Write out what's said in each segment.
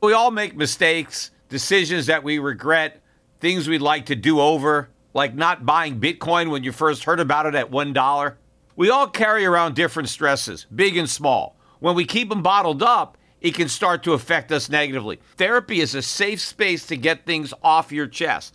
We all make mistakes, decisions that we regret, things we'd like to do over, like not buying Bitcoin when you first heard about it at $1. We all carry around different stresses, big and small. When we keep them bottled up, it can start to affect us negatively. Therapy is a safe space to get things off your chest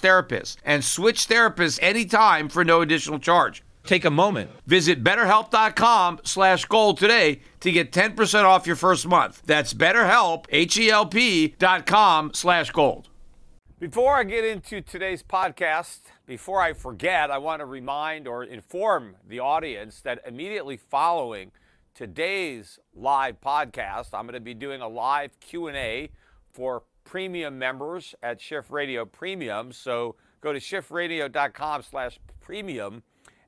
therapist and switch therapists anytime for no additional charge. Take a moment. Visit betterhelp.com slash gold today to get 10% off your first month. That's betterhelp, H-E-L-P dot com slash gold. Before I get into today's podcast, before I forget, I want to remind or inform the audience that immediately following today's live podcast, I'm going to be doing a live Q&A for premium members at Schiff Radio Premium. So go to schiffradio.com slash premium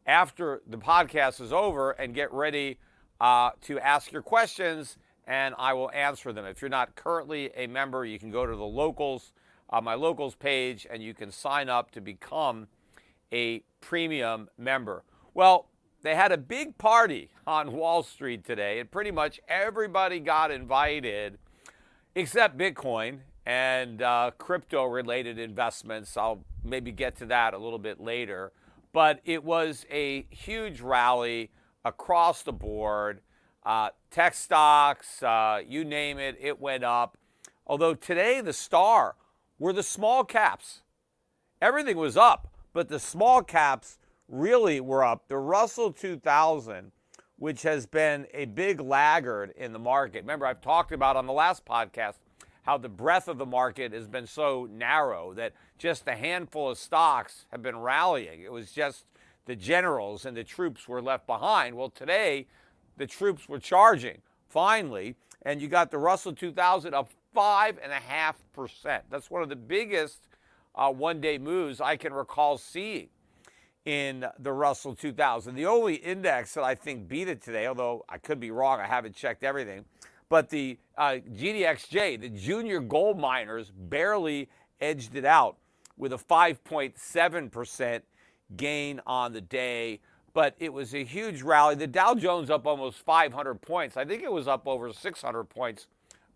after the podcast is over and get ready uh, to ask your questions and I will answer them. If you're not currently a member, you can go to the locals, uh, my locals page, and you can sign up to become a premium member. Well, they had a big party on Wall Street today, and pretty much everybody got invited except Bitcoin and uh, crypto related investments. I'll maybe get to that a little bit later. But it was a huge rally across the board. Uh, tech stocks, uh, you name it, it went up. Although today the star were the small caps. Everything was up, but the small caps really were up. The Russell 2000, which has been a big laggard in the market. Remember, I've talked about on the last podcast how the breadth of the market has been so narrow that just a handful of stocks have been rallying. It was just the generals and the troops were left behind. Well, today, the troops were charging finally, and you got the Russell 2000 up 5.5%. That's one of the biggest uh, one day moves I can recall seeing in the Russell 2000. The only index that I think beat it today, although I could be wrong, I haven't checked everything, but the uh, GDXJ, the junior gold miners, barely edged it out with a 5.7% gain on the day. But it was a huge rally. The Dow Jones up almost 500 points. I think it was up over 600 points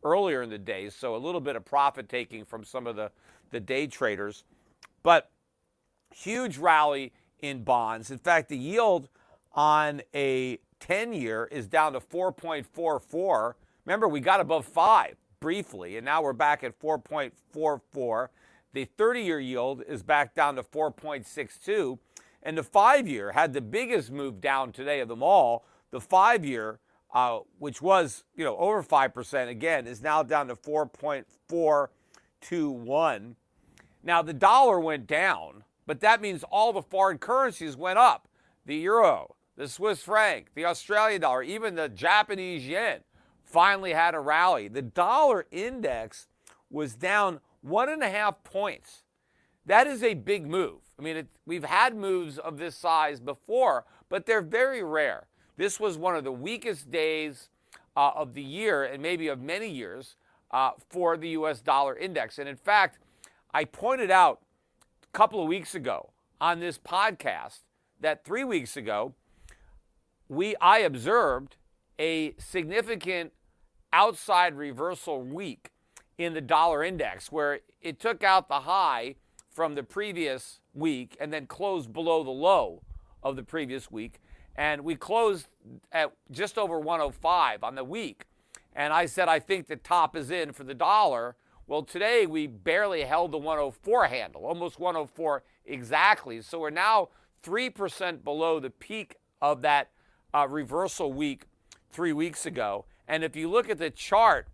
earlier in the day. So a little bit of profit taking from some of the, the day traders. But huge rally in bonds. In fact, the yield on a 10 year is down to 4.44 Remember, we got above five briefly, and now we're back at 4.44. The 30 year yield is back down to 4.62. And the five year had the biggest move down today of them all. The five year, uh, which was you know over 5% again, is now down to 4.421. Now the dollar went down, but that means all the foreign currencies went up. The euro, the Swiss franc, the Australian dollar, even the Japanese yen finally had a rally. The dollar index was down one and a half points. that is a big move. I mean, it, we've had moves of this size before, but they're very rare. This was one of the weakest days uh, of the year and maybe of many years uh, for the US dollar index. And in fact, I pointed out a couple of weeks ago on this podcast that three weeks ago, we I observed a significant outside reversal week in the dollar index where it took out the high from the previous week and then closed below the low of the previous week. And we closed at just over 105 on the week. And I said, I think the top is in for the dollar. Well, today we barely held the 104 handle, almost 104 exactly. So we're now 3% below the peak of that uh, reversal week three weeks ago. And if you look at the chart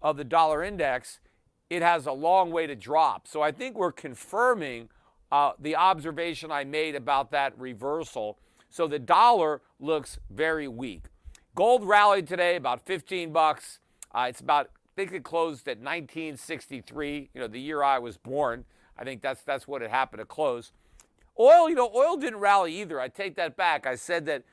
of the dollar index, it has a long way to drop. So I think we're confirming uh, the observation I made about that reversal. So the dollar looks very weak. Gold rallied today about 15 bucks. Uh, it's about I think it closed at 1963. You know, the year I was born. I think that's that's what it happened to close. Oil, you know, oil didn't rally either. I take that back. I said that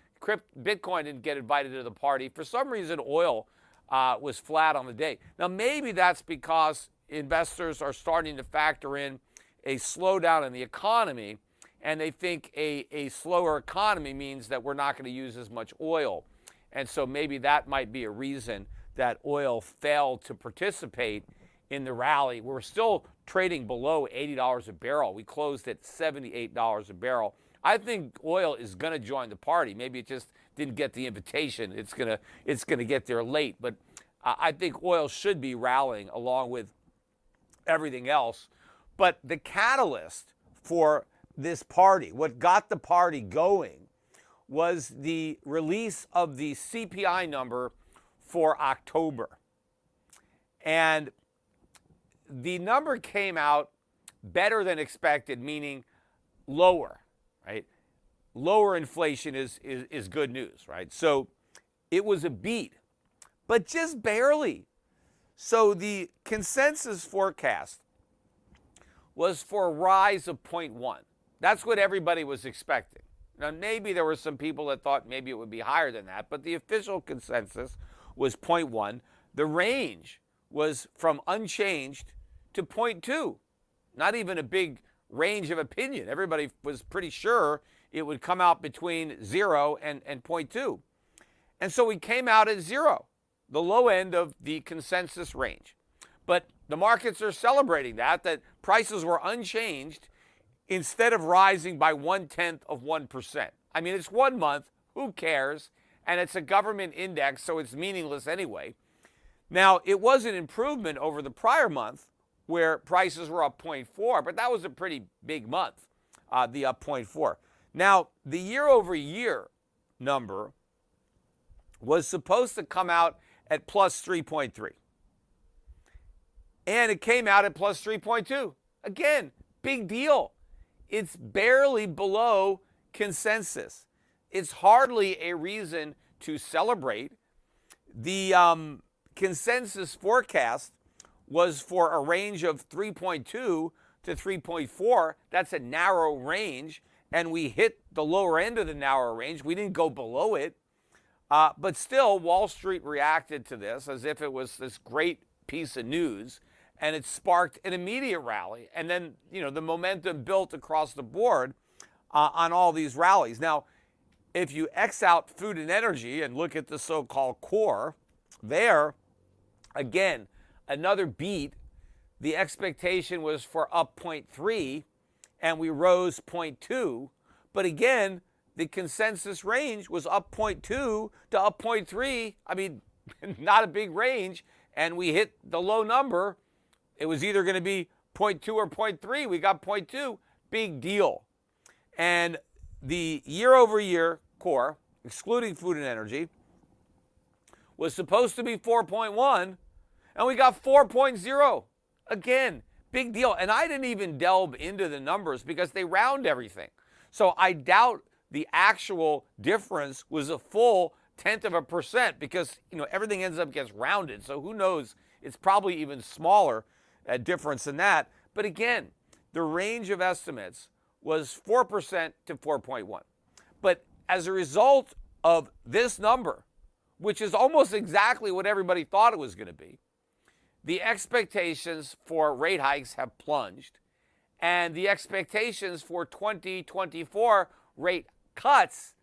Bitcoin didn't get invited to the party. For some reason, oil uh, was flat on the day. Now, maybe that's because investors are starting to factor in a slowdown in the economy, and they think a, a slower economy means that we're not going to use as much oil. And so maybe that might be a reason that oil failed to participate in the rally. We're still trading below $80 a barrel. We closed at $78 a barrel. I think oil is going to join the party. Maybe it just didn't get the invitation. It's going to it's going to get there late, but I think oil should be rallying along with everything else. But the catalyst for this party, what got the party going, was the release of the CPI number for October. And the number came out better than expected, meaning lower, right? Lower inflation is, is, is good news, right? So it was a beat, but just barely. So the consensus forecast was for a rise of 0.1. That's what everybody was expecting. Now, maybe there were some people that thought maybe it would be higher than that, but the official consensus was 0.1. The range was from unchanged to 0.2. Not even a big range of opinion. Everybody was pretty sure it would come out between 0 and, and 0.2. And so we came out at 0 the low end of the consensus range. But the markets are celebrating that, that prices were unchanged instead of rising by one tenth of 1%. I mean, it's one month, who cares? And it's a government index, so it's meaningless anyway. Now, it was an improvement over the prior month where prices were up 0.4, but that was a pretty big month, uh, the up 0.4. Now, the year over year number was supposed to come out at plus 3.3. And it came out at plus 3.2. Again, big deal. It's barely below consensus. It's hardly a reason to celebrate. The um, consensus forecast was for a range of 3.2 to 3.4. That's a narrow range. And we hit the lower end of the narrow range. We didn't go below it. Uh, but still, Wall Street reacted to this as if it was this great piece of news, and it sparked an immediate rally. And then, you know, the momentum built across the board uh, on all these rallies. Now, if you X out food and energy and look at the so called core, there, again, another beat. The expectation was for up 0.3, and we rose 0.2. But again, the consensus range was up 0.2 to up 0.3. I mean, not a big range. And we hit the low number. It was either going to be 0.2 or 0.3. We got 0.2. Big deal. And the year over year core, excluding food and energy, was supposed to be 4.1, and we got 4.0. Again, big deal. And I didn't even delve into the numbers because they round everything. So I doubt the actual difference was a full tenth of a percent because you know everything ends up gets rounded. So who knows? It's probably even smaller uh, difference than that. But again, the range of estimates was 4% to 4.1. But as a result of this number, which is almost exactly what everybody thought it was going to be, the expectations for rate hikes have plunged, and the expectations for 2024 rate cuts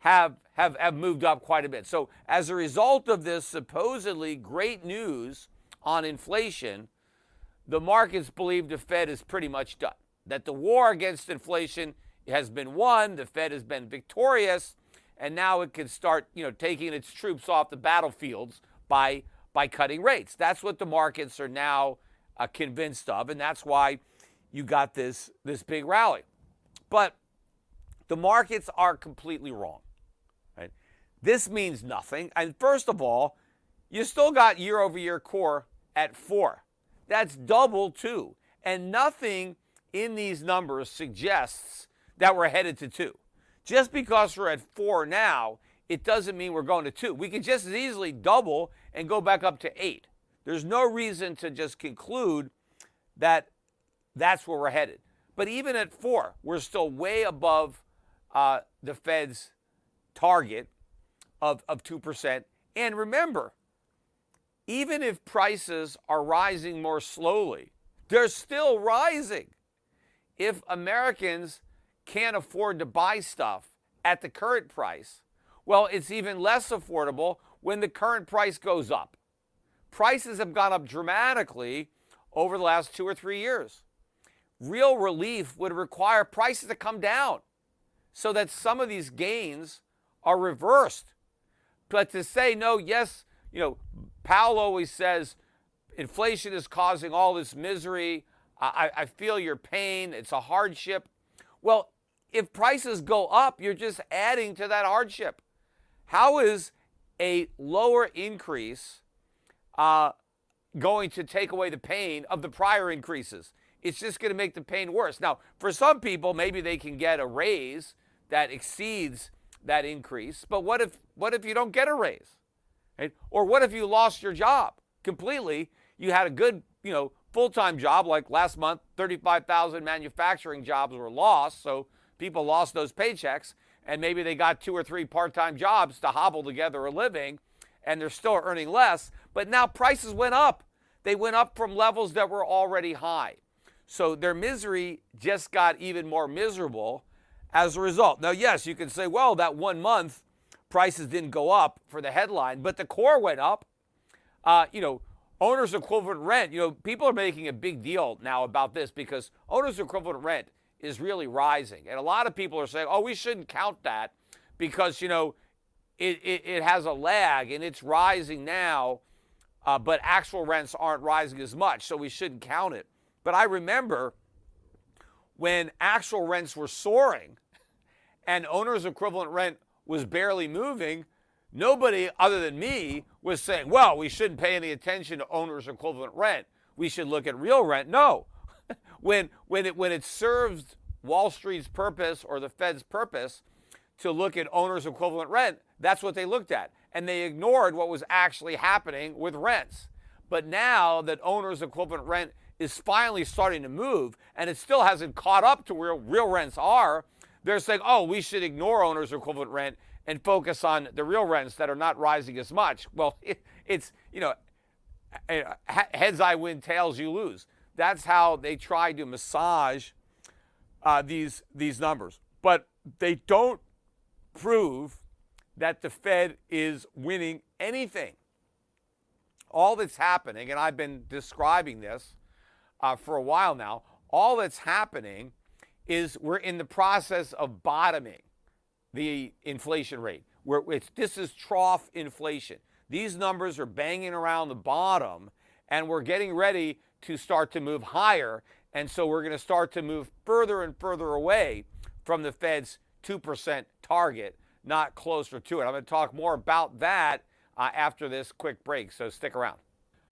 have, have, have moved up quite a bit. So, as a result of this supposedly great news on inflation, the markets believe the Fed is pretty much done. That the war against inflation has been won, the Fed has been victorious, and now it can start, you know, taking its troops off the battlefields by by cutting rates. That's what the markets are now uh, convinced of, and that's why you got this this big rally. But the markets are completely wrong. Right? This means nothing. And first of all, you still got year over year core at four. That's double two. And nothing in these numbers suggests that we're headed to two. Just because we're at four now, it doesn't mean we're going to two. We could just as easily double and go back up to eight. There's no reason to just conclude that that's where we're headed. But even at four, we're still way above uh, the Fed's target of, of 2%. And remember, even if prices are rising more slowly, they're still rising. If Americans can't afford to buy stuff at the current price, well, it's even less affordable when the current price goes up. Prices have gone up dramatically over the last two or three years. Real relief would require prices to come down so that some of these gains are reversed. But to say, no, yes, you know, Powell always says inflation is causing all this misery. I, I feel your pain. It's a hardship. Well, if prices go up, you're just adding to that hardship. How is a lower increase uh, going to take away the pain of the prior increases? It's just going to make the pain worse. Now, for some people, maybe they can get a raise that exceeds that increase. But what if what if you don't get a raise? Right? Or what if you lost your job completely? You had a good, you know, full-time job like last month, 35,000 manufacturing jobs were lost, so people lost those paychecks and maybe they got two or three part-time jobs to hobble together a living and they're still earning less, but now prices went up. They went up from levels that were already high. So their misery just got even more miserable as a result. Now, yes, you can say, well, that one month prices didn't go up for the headline, but the core went up. Uh, you know, owner's equivalent rent, you know, people are making a big deal now about this because owner's equivalent rent is really rising. And a lot of people are saying, oh, we shouldn't count that because, you know, it, it, it has a lag and it's rising now, uh, but actual rents aren't rising as much, so we shouldn't count it. But I remember when actual rents were soaring and owner's equivalent rent was barely moving, nobody other than me was saying, well, we shouldn't pay any attention to owner's equivalent rent. We should look at real rent. No. when, when, it, when it serves Wall Street's purpose or the Fed's purpose to look at owner's equivalent rent, that's what they looked at. And they ignored what was actually happening with rents. But now that owner's equivalent rent is finally starting to move, and it still hasn't caught up to where real rents are, they're saying, oh, we should ignore owner's equivalent rent and focus on the real rents that are not rising as much. Well, it, it's, you know, heads I win, tails you lose. That's how they try to massage uh, these, these numbers. But they don't prove that the Fed is winning anything. All that's happening, and I've been describing this uh, for a while now, all that's happening is we're in the process of bottoming the inflation rate. Where it's, this is trough inflation. These numbers are banging around the bottom, and we're getting ready to start to move higher. And so we're going to start to move further and further away from the Fed's 2% target, not closer to it. I'm going to talk more about that uh, after this quick break, so stick around.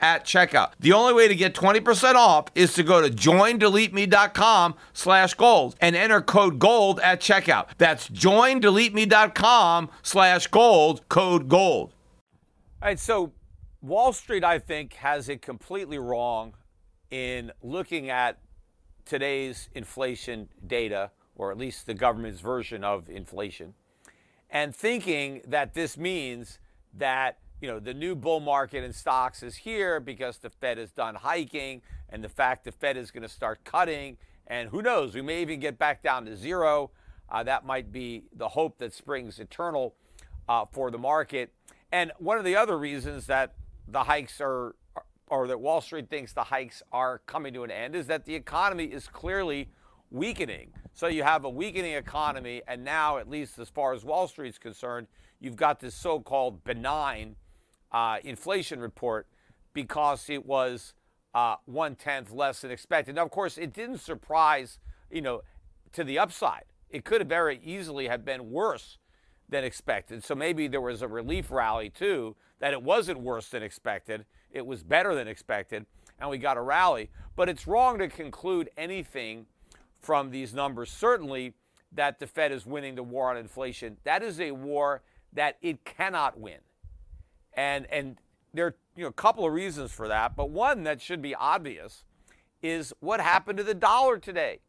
at checkout. The only way to get 20% off is to go to joindeleteme.com slash gold and enter code GOLD at checkout. That's joindeleteme.com slash gold, code GOLD. All right, so Wall Street, I think, has it completely wrong in looking at today's inflation data, or at least the government's version of inflation, and thinking that this means that you know the new bull market in stocks is here because the Fed is done hiking, and the fact the Fed is going to start cutting, and who knows, we may even get back down to zero. Uh, that might be the hope that springs eternal uh, for the market. And one of the other reasons that the hikes are, or that Wall Street thinks the hikes are coming to an end, is that the economy is clearly weakening. So you have a weakening economy, and now, at least as far as Wall Street's concerned, you've got this so called benign uh, inflation report because it was uh, one tenth less than expected. Now, of course, it didn't surprise, you know, to the upside. It could have very easily have been worse than expected. So maybe there was a relief rally too that it wasn't worse than expected. It was better than expected, and we got a rally. But it's wrong to conclude anything from these numbers. Certainly, that the Fed is winning the war on inflation. That is a war that it cannot win. And and there are you know, a couple of reasons for that, but one that should be obvious is what happened to the dollar today.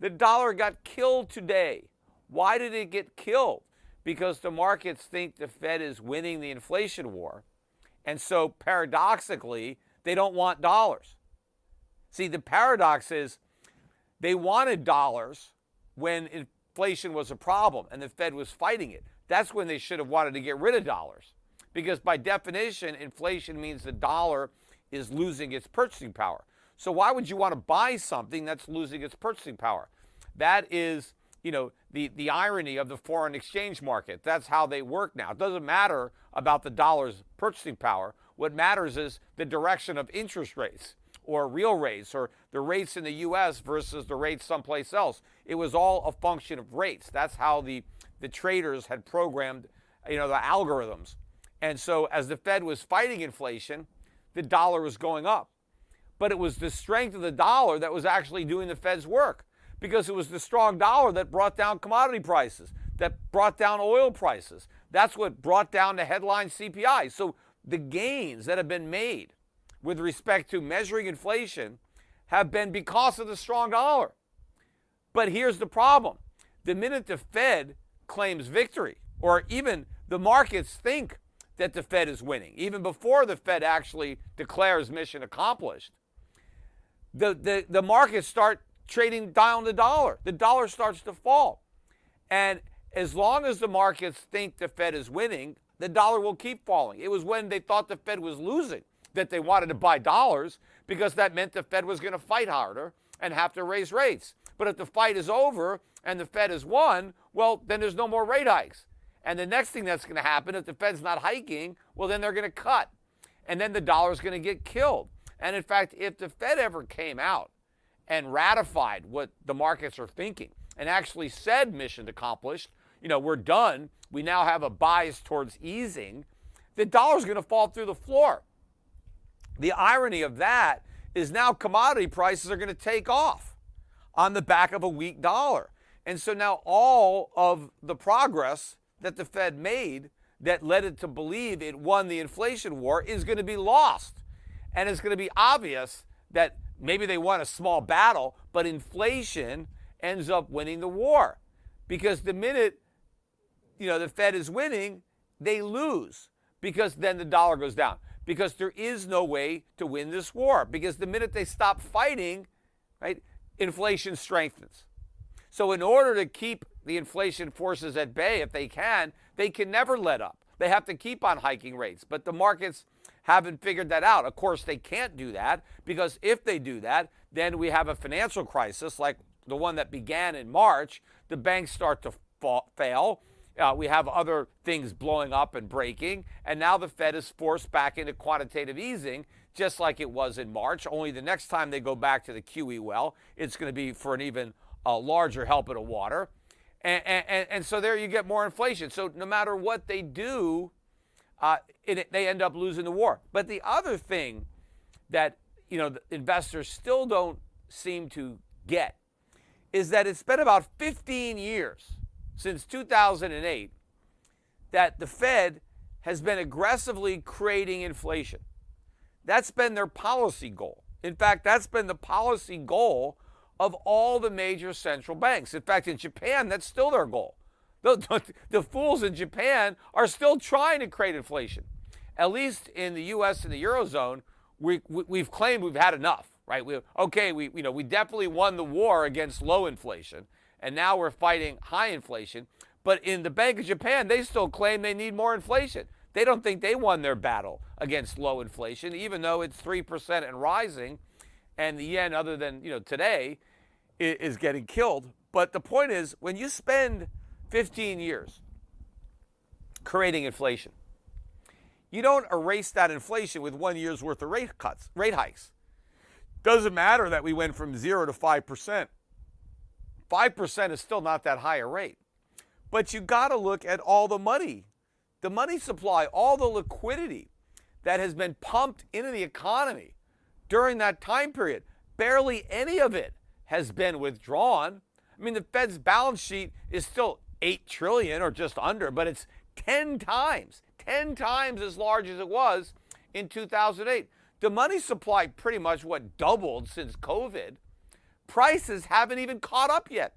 The dollar got killed today. Why did it get killed? Because the markets think the Fed is winning the inflation war. And so paradoxically, they don't want dollars. See, the paradox is they wanted dollars when inflation was a problem and the Fed was fighting it. That's when they should have wanted to get rid of dollars because by definition, inflation means the dollar is losing its purchasing power. So why would you want to buy something that's losing its purchasing power? That is, you know, the, the irony of the foreign exchange market. That's how they work now. It doesn't matter about the dollar's purchasing power. What matters is the direction of interest rates or real rates or the rates in the US versus the rates someplace else. It was all a function of rates. That's how the, the traders had programmed, you know, the algorithms. And so as the Fed was fighting inflation, the dollar was going up. But it was the strength of the dollar that was actually doing the Fed's work because it was the strong dollar that brought down commodity prices, that brought down oil prices. That's what brought down the headline CPI. So the gains that have been made with respect to measuring inflation have been because of the strong dollar. But here's the problem the minute the Fed claims victory, or even the markets think that the Fed is winning, even before the Fed actually declares mission accomplished. The, the, the markets start trading down the dollar. The dollar starts to fall. And as long as the markets think the Fed is winning, the dollar will keep falling. It was when they thought the Fed was losing that they wanted to buy dollars because that meant the Fed was going to fight harder and have to raise rates. But if the fight is over and the Fed has won, well, then there's no more rate hikes. And the next thing that's going to happen, if the Fed's not hiking, well, then they're going to cut. And then the dollar's going to get killed. And in fact, if the Fed ever came out and ratified what the markets are thinking and actually said mission accomplished, you know, we're done, we now have a bias towards easing, the dollar's going to fall through the floor. The irony of that is now commodity prices are going to take off on the back of a weak dollar. And so now all of the progress that the Fed made that led it to believe it won the inflation war is going to be lost. And it's going to be obvious that maybe they won a small battle, but inflation ends up winning the war. Because the minute you know the Fed is winning, they lose because then the dollar goes down. Because there is no way to win this war. Because the minute they stop fighting, right, inflation strengthens. So in order to keep the inflation forces at bay, if they can, they can never let up. They have to keep on hiking rates. But the markets haven't figured that out. Of course, they can't do that because if they do that, then we have a financial crisis like the one that began in March. The banks start to fall, fail. Uh, we have other things blowing up and breaking. And now the Fed is forced back into quantitative easing, just like it was in March. Only the next time they go back to the QE well, it's going to be for an even uh, larger help of water. And, and, and so there you get more inflation. So no matter what they do, uh, it, they end up losing the war. But the other thing that you know investors still don't seem to get is that it's been about 15 years since 2008 that the Fed has been aggressively creating inflation. That's been their policy goal. In fact, that's been the policy goal of all the major central banks. In fact, in Japan, that's still their goal. The, the, the, fools in Japan are still trying to create inflation. At least in the U.S. and the eurozone, we, we, have claimed we've had enough, right? We, okay, we, you know, we definitely won the war against low inflation, and now we're fighting high inflation. But in the Bank of Japan, they still claim they need more inflation. They don't think they won their battle against low inflation, even though it's 3% and rising, and the yen, other than you know today, is getting killed. But the point is, when you spend 15 years creating inflation, you don't erase that inflation with one year's worth of rate cuts, rate hikes. Doesn't matter that we went from zero to 5%. 5% is still not that high a rate. But you got to look at all the money, the money supply, all the liquidity that has been pumped into the economy during that time period. Barely any of it has been withdrawn. I mean, the Fed's balance sheet is still 8 trillion or just under, but it's 10 times, 10 times as large as it was in 2008. The money supply pretty much what doubled since COVID. Prices haven't even caught up yet.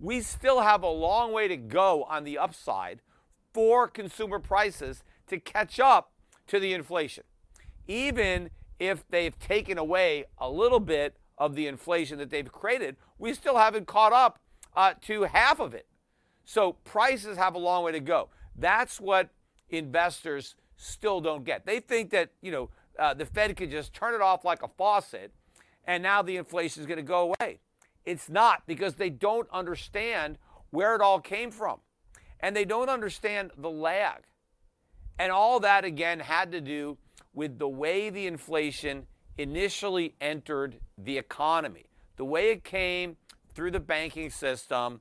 We still have a long way to go on the upside for consumer prices to catch up to the inflation. Even if they've taken away a little bit of the inflation that they've created, we still haven't caught up uh, to half of it. So prices have a long way to go. That's what investors still don't get. They think that you know uh, the Fed could just turn it off like a faucet, and now the inflation is going to go away. It's not because they don't understand where it all came from, and they don't understand the lag, and all that again had to do with the way the inflation initially entered the economy. The way it came through the banking system,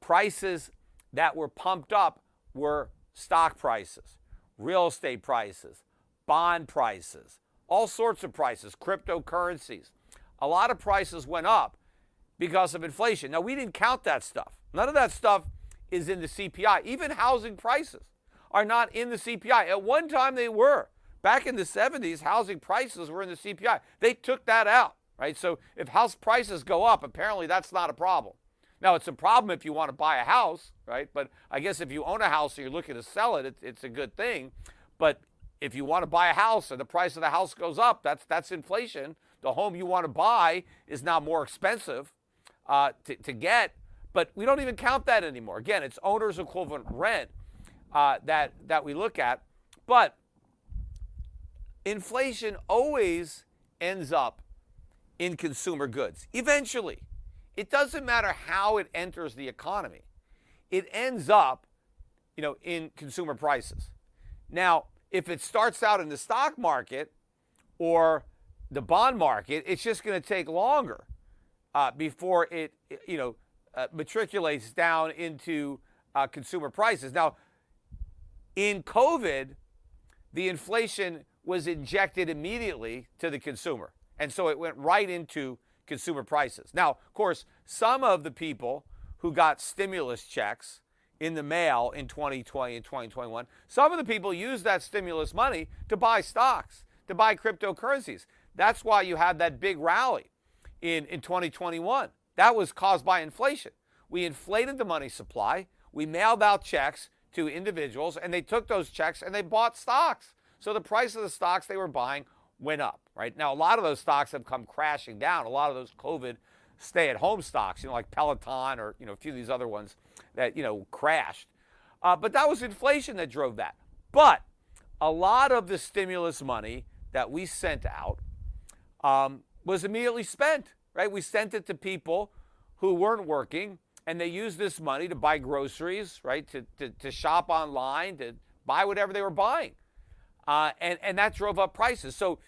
prices that were pumped up were stock prices, real estate prices, bond prices, all sorts of prices, cryptocurrencies. A lot of prices went up because of inflation. Now, we didn't count that stuff. None of that stuff is in the CPI. Even housing prices are not in the CPI. At one time, they were. Back in the 70s, housing prices were in the CPI. They took that out, right? So if house prices go up, apparently that's not a problem. Now, it's a problem if you want to buy a house, right? But I guess if you own a house and you're looking to sell it, it's a good thing. But if you want to buy a house and the price of the house goes up, that's, that's inflation. The home you want to buy is now more expensive uh, to, to get, but we don't even count that anymore. Again, it's owner's equivalent rent uh, that, that we look at. But inflation always ends up in consumer goods. Eventually, it doesn't matter how it enters the economy. It ends up, you know, in consumer prices. Now, if it starts out in the stock market or the bond market, it's just going to take longer uh, before it, you know, uh, matriculates down into uh, consumer prices. Now, in COVID, the inflation was injected immediately to the consumer. And so it went right into consumer prices. Now, of course, some of the people who got stimulus checks in the mail in 2020 and 2021, some of the people used that stimulus money to buy stocks. to buy cryptocurrencies. That's why you had that big rally in, in 2021. That was caused by inflation. We inflated the money supply, we mailed out checks to individuals, and they took those checks and they bought stocks. So the price of the stocks they were buying went up, right? Now, a lot of those stocks have come crashing down. A lot of those COVID stay at home stocks, you know, like Peloton or, you know, a few of these other ones that, you know, crashed. Uh, but that was inflation that drove that. But a lot of the stimulus money that we sent out um, was immediately spent, right? We sent it to people who weren't working and they used this money to buy groceries, right? To, to, to shop online, to buy whatever they were buying. Uh, and, and that drove up prices. So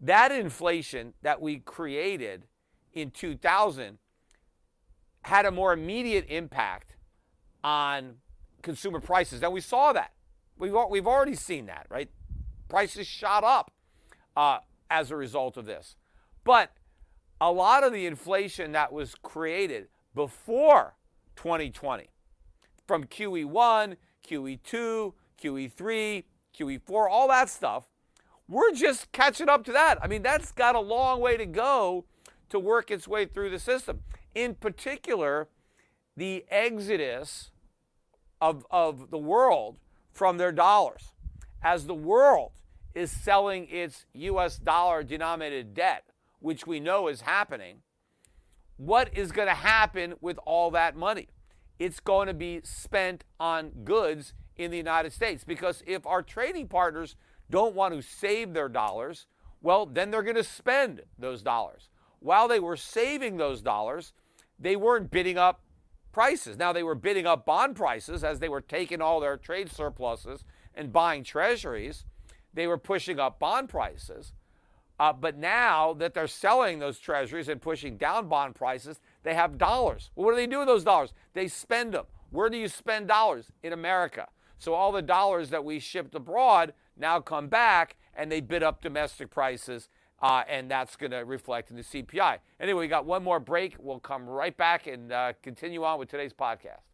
that inflation that we created in 2000 had a more immediate impact on consumer prices. Now we saw that. We've, we've already seen that, right? Prices shot up uh, as a result of this. But a lot of the inflation that was created before 2020 from QE1, QE2, QE3, QE4, all that stuff, we're just catching up to that. I mean, that's got a long way to go to work its way through the system. In particular, the exodus of, of the world from their dollars. As the world is selling its US dollar denominated debt, which we know is happening, what is going to happen with all that money? It's going to be spent on goods in the United States because if our trading partners don't want to save their dollars, well, then they're going to spend those dollars. While they were saving those dollars, they weren't bidding up prices. Now, they were bidding up bond prices as they were taking all their trade surpluses and buying treasuries. They were pushing up bond prices. Uh, but now that they're selling those treasuries and pushing down bond prices, they have dollars. Well, what do they do with those dollars? They spend them. Where do you spend dollars? In America. So all the dollars that we shipped abroad now come back and they bid up domestic prices, uh, and that's going to reflect in the CPI. Anyway, we got one more break. We'll come right back and uh, continue on with today's podcast.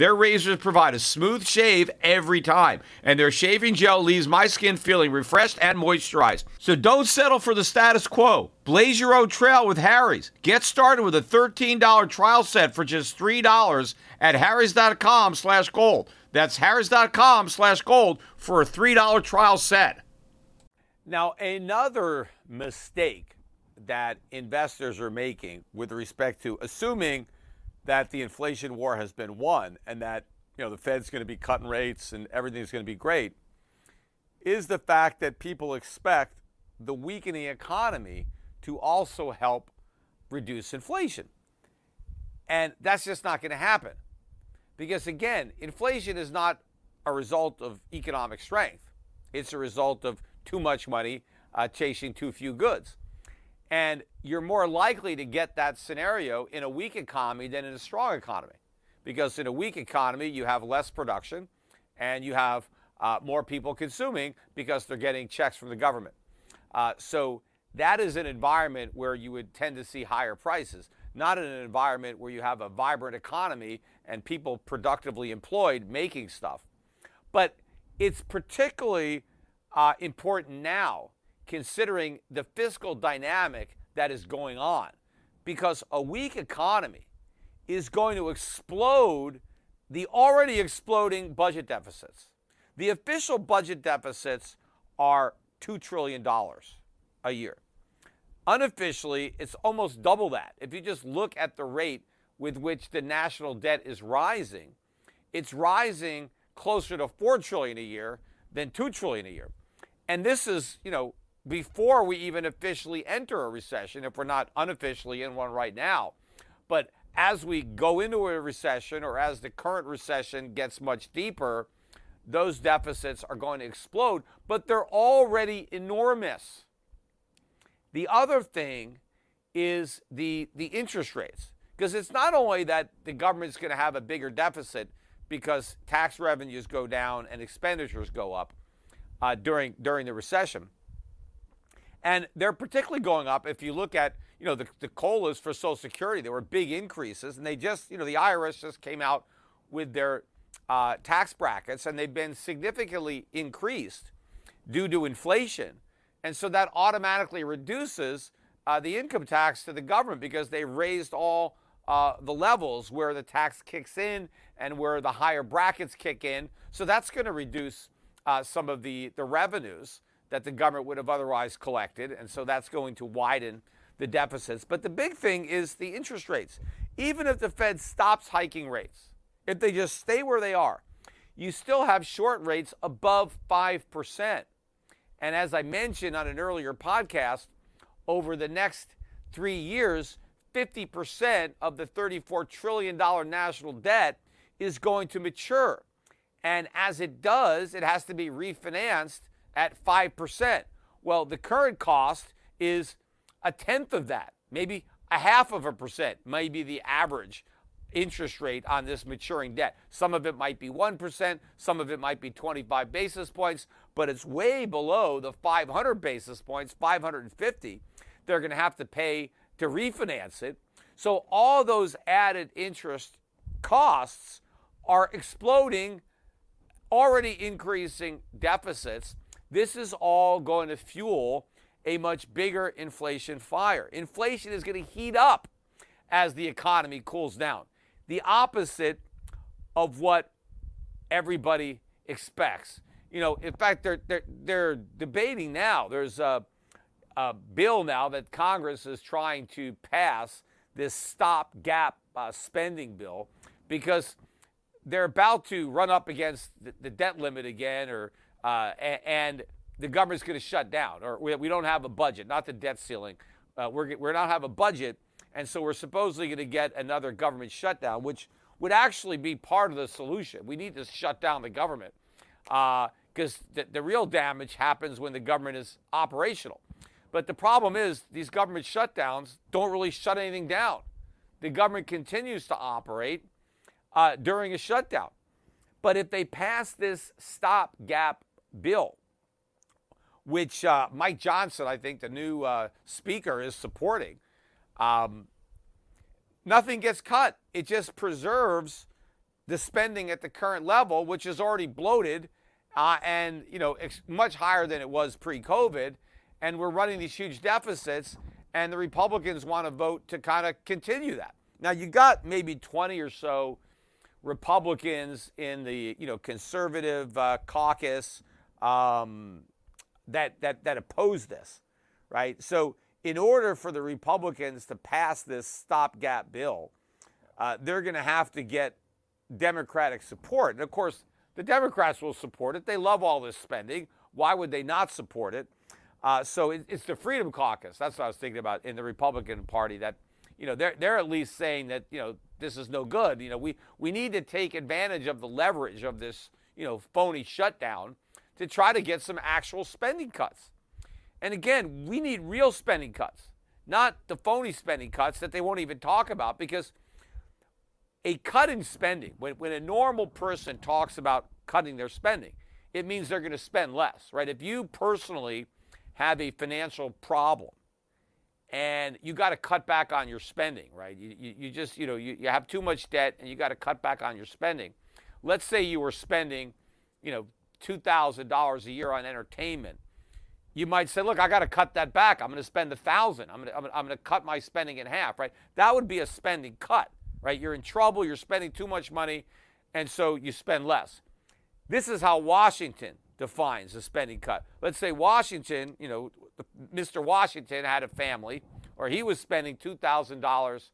Their razors provide a smooth shave every time, and their shaving gel leaves my skin feeling refreshed and moisturized. So don't settle for the status quo. Blaze your own trail with Harry's. Get started with a $13 trial set for just $3 at harrys.com slash gold. That's harrys.com slash gold for a $3 trial set. Now, another mistake that investors are making with respect to assuming – that the inflation war has been won and that you know the Fed's going to be cutting rates and everything's going to be great is the fact that people expect the weakening economy to also help reduce inflation. And that's just not going to happen. Because again, inflation is not a result of economic strength. It's a result of too much money uh, chasing too few goods. And you're more likely to get that scenario in a weak economy than in a strong economy. Because in a weak economy, you have less production and you have uh, more people consuming because they're getting checks from the government. Uh, so that is an environment where you would tend to see higher prices, not in an environment where you have a vibrant economy and people productively employed making stuff. But it's particularly uh, important now considering the fiscal dynamic that is going on. Because a weak economy is going to explode the already exploding budget deficits. The official budget deficits are $2 trillion a year. Unofficially, it's almost double that. If you just look at the rate with which the national debt is rising, it's rising closer to 4 trillion a year than 2 trillion a year. And this is, you know, before we even officially enter a recession, if we're not unofficially in one right now. But as we go into a recession or as the current recession gets much deeper, those deficits are going to explode, but they're already enormous. The other thing is the, the interest rates, because it's not only that the government's going to have a bigger deficit because tax revenues go down and expenditures go up uh, during, during the recession. And they're particularly going up if you look at, you know, the, the COLAs for Social Security. There were big increases, and they just, you know, the IRS just came out with their uh, tax brackets, and they've been significantly increased due to inflation. And so that automatically reduces uh, the income tax to the government because they raised all uh, the levels where the tax kicks in and where the higher brackets kick in. So that's going to reduce uh, some of the, the revenues that the government would have otherwise collected. And so that's going to widen the deficits. But the big thing is the interest rates. Even if the Fed stops hiking rates, if they just stay where they are, you still have short rates above 5%. And as I mentioned on an earlier podcast, over the next three years, 50% of the $34 trillion national debt is going to mature. And as it does, it has to be refinanced at 5%. Well, the current cost is a tenth of that, maybe a half of a percent, maybe the average interest rate on this maturing debt. Some of it might be 1%, some of it might be 25 basis points, but it's way below the 500 basis points, 550 they're going to have to pay to refinance it. So all those added interest costs are exploding, already increasing deficits. This is all going to fuel a much bigger inflation fire. Inflation is going to heat up as the economy cools down the opposite of what everybody expects. You know, in fact, they're, they're, they're debating now. There's a, a bill now that Congress is trying to pass this stopgap uh, spending bill because they're about to run up against the, the debt limit again, or uh, and the government's going to shut down, or we, don't have a budget, not the debt ceiling. Uh, we're we're not have a budget, and so we're supposedly going to get another government shutdown, which would actually be part of the solution. We need to shut down the government because uh, the, the real damage happens when the government is operational. But the problem is these government shutdowns don't really shut anything down. The government continues to operate uh, during a shutdown. But if they pass this stopgap bill, which uh, Mike Johnson, I think the new uh, speaker, is supporting, um, nothing gets cut. It just preserves the spending at the current level, which is already bloated uh, and you know ex- much higher than it was pre-COVID. And we're running these huge deficits, and the Republicans want to vote to kind of continue that. Now you got maybe 20 or so Republicans in the you know conservative uh, caucus um, that that that oppose this, right? So in order for the Republicans to pass this stopgap bill, uh, they're going to have to get Democratic support. And of course, the Democrats will support it. They love all this spending. Why would they not support it? Uh, so it, it's the Freedom Caucus. That's what I was thinking about in the Republican Party. That you know they're they're at least saying that you know this is no good. You know we we need to take advantage of the leverage of this you know phony shutdown to try to get some actual spending cuts. And again, we need real spending cuts, not the phony spending cuts that they won't even talk about because a cut in spending, when, when a normal person talks about cutting their spending, it means they're going to spend less, right? If you personally have a financial problem and you got to cut back on your spending, right? You, you, you just, you know, you, you have too much debt and you got to cut back on your spending. Let's say you were spending, you know, $2,000 a year on entertainment you might say, look, I got to cut that back. I'm going to spend a thousand. I'm going to, I'm going to cut my spending in half, right? That would be a spending cut, right? You're in trouble. You're spending too much money, and so you spend less. This is how Washington defines a spending cut. Let's say Washington, you know, Mr. Washington had a family, or he was spending $2,000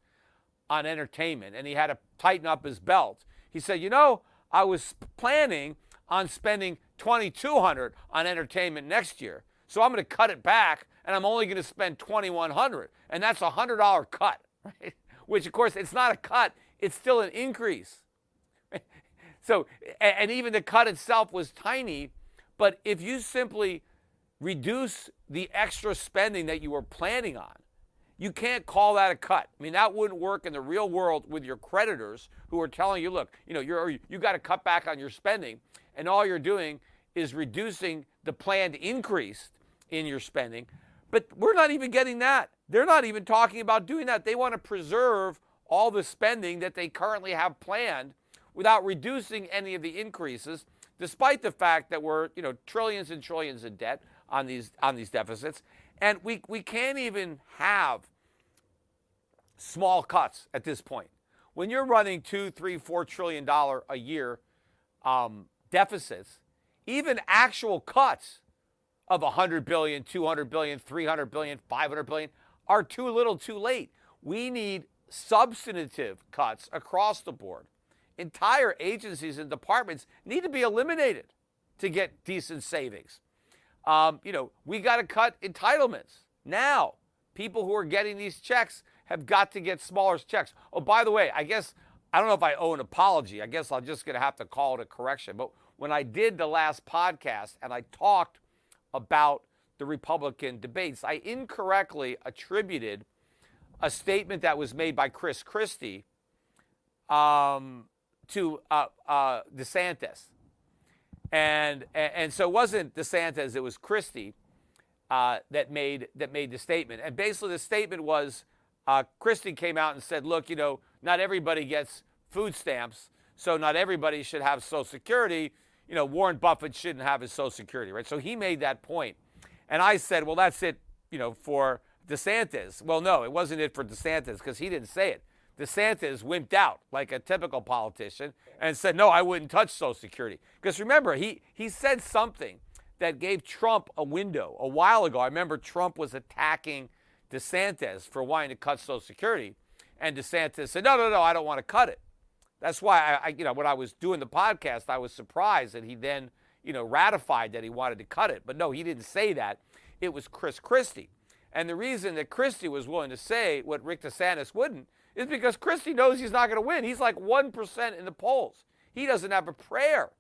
on entertainment, and he had to tighten up his belt. He said, you know, I was planning on spending 2200 on entertainment next year. So I'm going to cut it back and I'm only going to spend 2100 and that's a $100 cut, right? Which of course it's not a cut, it's still an increase. So and even the cut itself was tiny, but if you simply reduce the extra spending that you were planning on, you can't call that a cut. I mean, that wouldn't work in the real world with your creditors who are telling you, look, you know, you're you got to cut back on your spending, and all you're doing is reducing the planned increase in your spending. But we're not even getting that. They're not even talking about doing that. They want to preserve all the spending that they currently have planned without reducing any of the increases, despite the fact that we're, you know, trillions and trillions in debt on these on these deficits. And we, we can't even have small cuts at this point. When you're running two, three, four trillion dollar a year um, deficits, even actual cuts of 100 billion, 200 billion, 300 billion, 500 billion are too little too late. We need substantive cuts across the board. Entire agencies and departments need to be eliminated to get decent savings. Um, you know, we got to cut entitlements now. People who are getting these checks have got to get smaller checks. Oh, by the way, I guess I don't know if I owe an apology. I guess I'm just going to have to call it a correction. But when I did the last podcast and I talked about the Republican debates, I incorrectly attributed a statement that was made by Chris Christie um, to uh, uh, DeSantis. And, and so it wasn't DeSantis, it was Christie uh, that, made, that made the statement. And basically, the statement was uh, Christie came out and said, look, you know, not everybody gets food stamps, so not everybody should have Social Security. You know, Warren Buffett shouldn't have his Social Security, right? So he made that point. And I said, well, that's it, you know, for DeSantis. Well, no, it wasn't it for DeSantis because he didn't say it. DeSantis wimped out like a typical politician and said, no, I wouldn't touch Social Security. Because remember, he, he said something that gave Trump a window a while ago. I remember Trump was attacking DeSantis for wanting to cut Social Security. And DeSantis said, no, no, no, I don't want to cut it. That's why I, I, you know, when I was doing the podcast, I was surprised that he then, you know, ratified that he wanted to cut it. But no, he didn't say that. It was Chris Christie. And the reason that Christie was willing to say what Rick DeSantis wouldn't is because Christie knows he's not going to win. He's like 1% in the polls. He doesn't have a prayer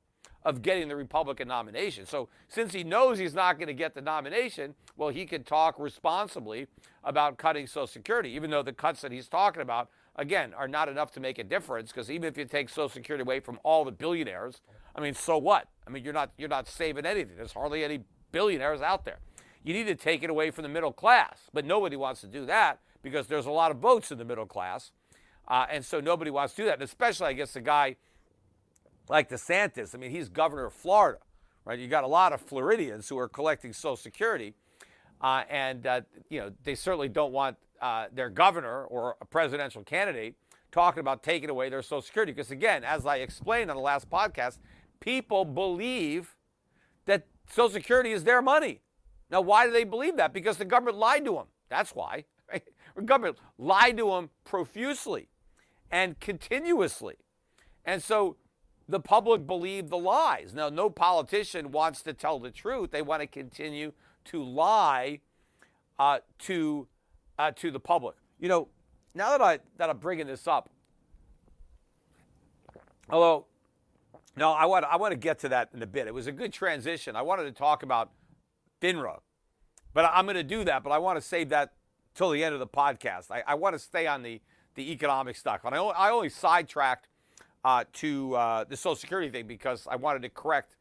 of getting the Republican nomination. So since he knows he's not going to get the nomination, well, he can talk responsibly about cutting Social Security, even though the cuts that he's talking about, again, are not enough to make a difference. Because even if you take Social Security away from all the billionaires, I mean, so what? I mean, you're not you're not saving anything. There's hardly any billionaires out there. You need to take it away from the middle class, but nobody wants to do that because there's a lot of votes in the middle class. Uh, and so nobody wants to do that. And especially, I guess, a guy like DeSantis. I mean, he's governor of Florida, right? You got a lot of Floridians who are collecting Social Security. Uh, and, uh, you know, they certainly don't want uh, their governor or a presidential candidate talking about taking away their Social Security. Because, again, as I explained on the last podcast, people believe that Social Security is their money. Now, why do they believe that? Because the government lied to them. That's why. Right? The government lied to them profusely and continuously. And so the public believed the lies. Now, no politician wants to tell the truth. They want to continue to lie uh, to, uh, to the public. You know, now that, I, that I'm bringing this up, although, no, I want, I want to get to that in a bit. It was a good transition. I wanted to talk about FINRA, but I'm going to do that, but I want to save that till the end of the podcast. I, I want to stay on the, the economic stuff. And I only, I only sidetracked uh, to uh, the Social Security thing because I wanted to correct,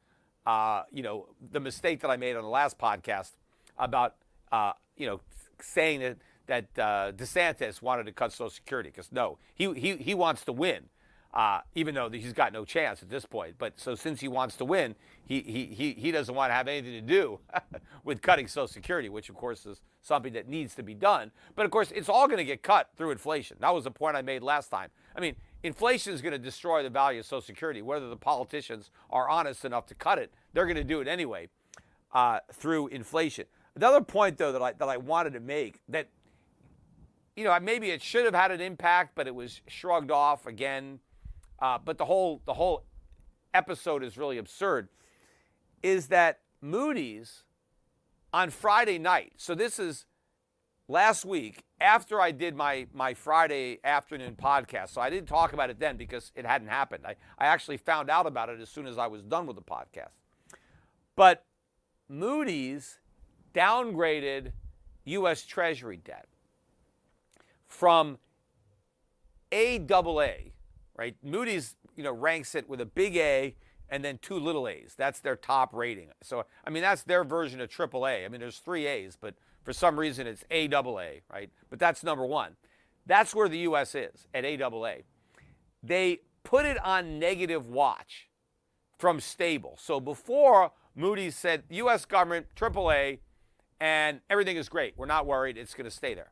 uh, you know, the mistake that I made on the last podcast about, uh, you know, saying that that uh, DeSantis wanted to cut Social Security because no, he, he he wants to win uh, even though he's got no chance at this point. But so since he wants to win, he, he, he, he doesn't want to have anything to do with cutting Social Security, which of course is something that needs to be done. But of course, it's all going to get cut through inflation. That was the point I made last time. I mean, inflation is going to destroy the value of Social Security. Whether the politicians are honest enough to cut it, they're going to do it anyway uh, through inflation. Another point, though, that I, that I wanted to make that, you know, maybe it should have had an impact, but it was shrugged off again uh, but the whole the whole episode is really absurd is that Moody's on Friday night, so this is last week after I did my, my Friday afternoon podcast. So I didn't talk about it then because it hadn't happened. I, I actually found out about it as soon as I was done with the podcast. But Moody's downgraded U.S. Treasury debt from A double A, right? Moody's, you know, ranks it with a big A and then two little A's. That's their top rating. So, I mean, that's their version of triple A. I mean, there's three A's, but for some reason it's A double A, right? But that's number one. That's where the U.S. is at A double A. They put it on negative watch from stable. So before Moody's said U.S. government triple A, and everything is great. We're not worried. It's going to stay there.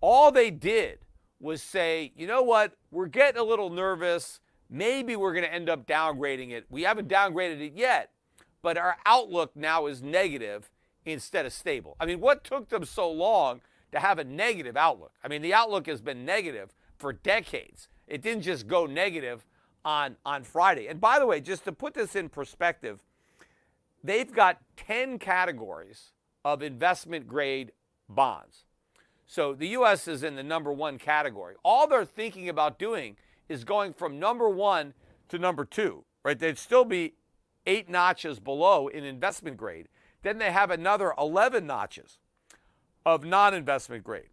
All they did was say, you know what? We're getting a little nervous. Maybe we're going to end up downgrading it. We haven't downgraded it yet, but our outlook now is negative instead of stable. I mean, what took them so long to have a negative outlook? I mean, the outlook has been negative for decades. It didn't just go negative on, on Friday. And by the way, just to put this in perspective, they've got 10 categories of investment grade bonds. So the US is in the number one category. All they're thinking about doing is going from number one to number two, right? They'd still be eight notches below in investment grade. Then they have another 11 notches of non investment grade,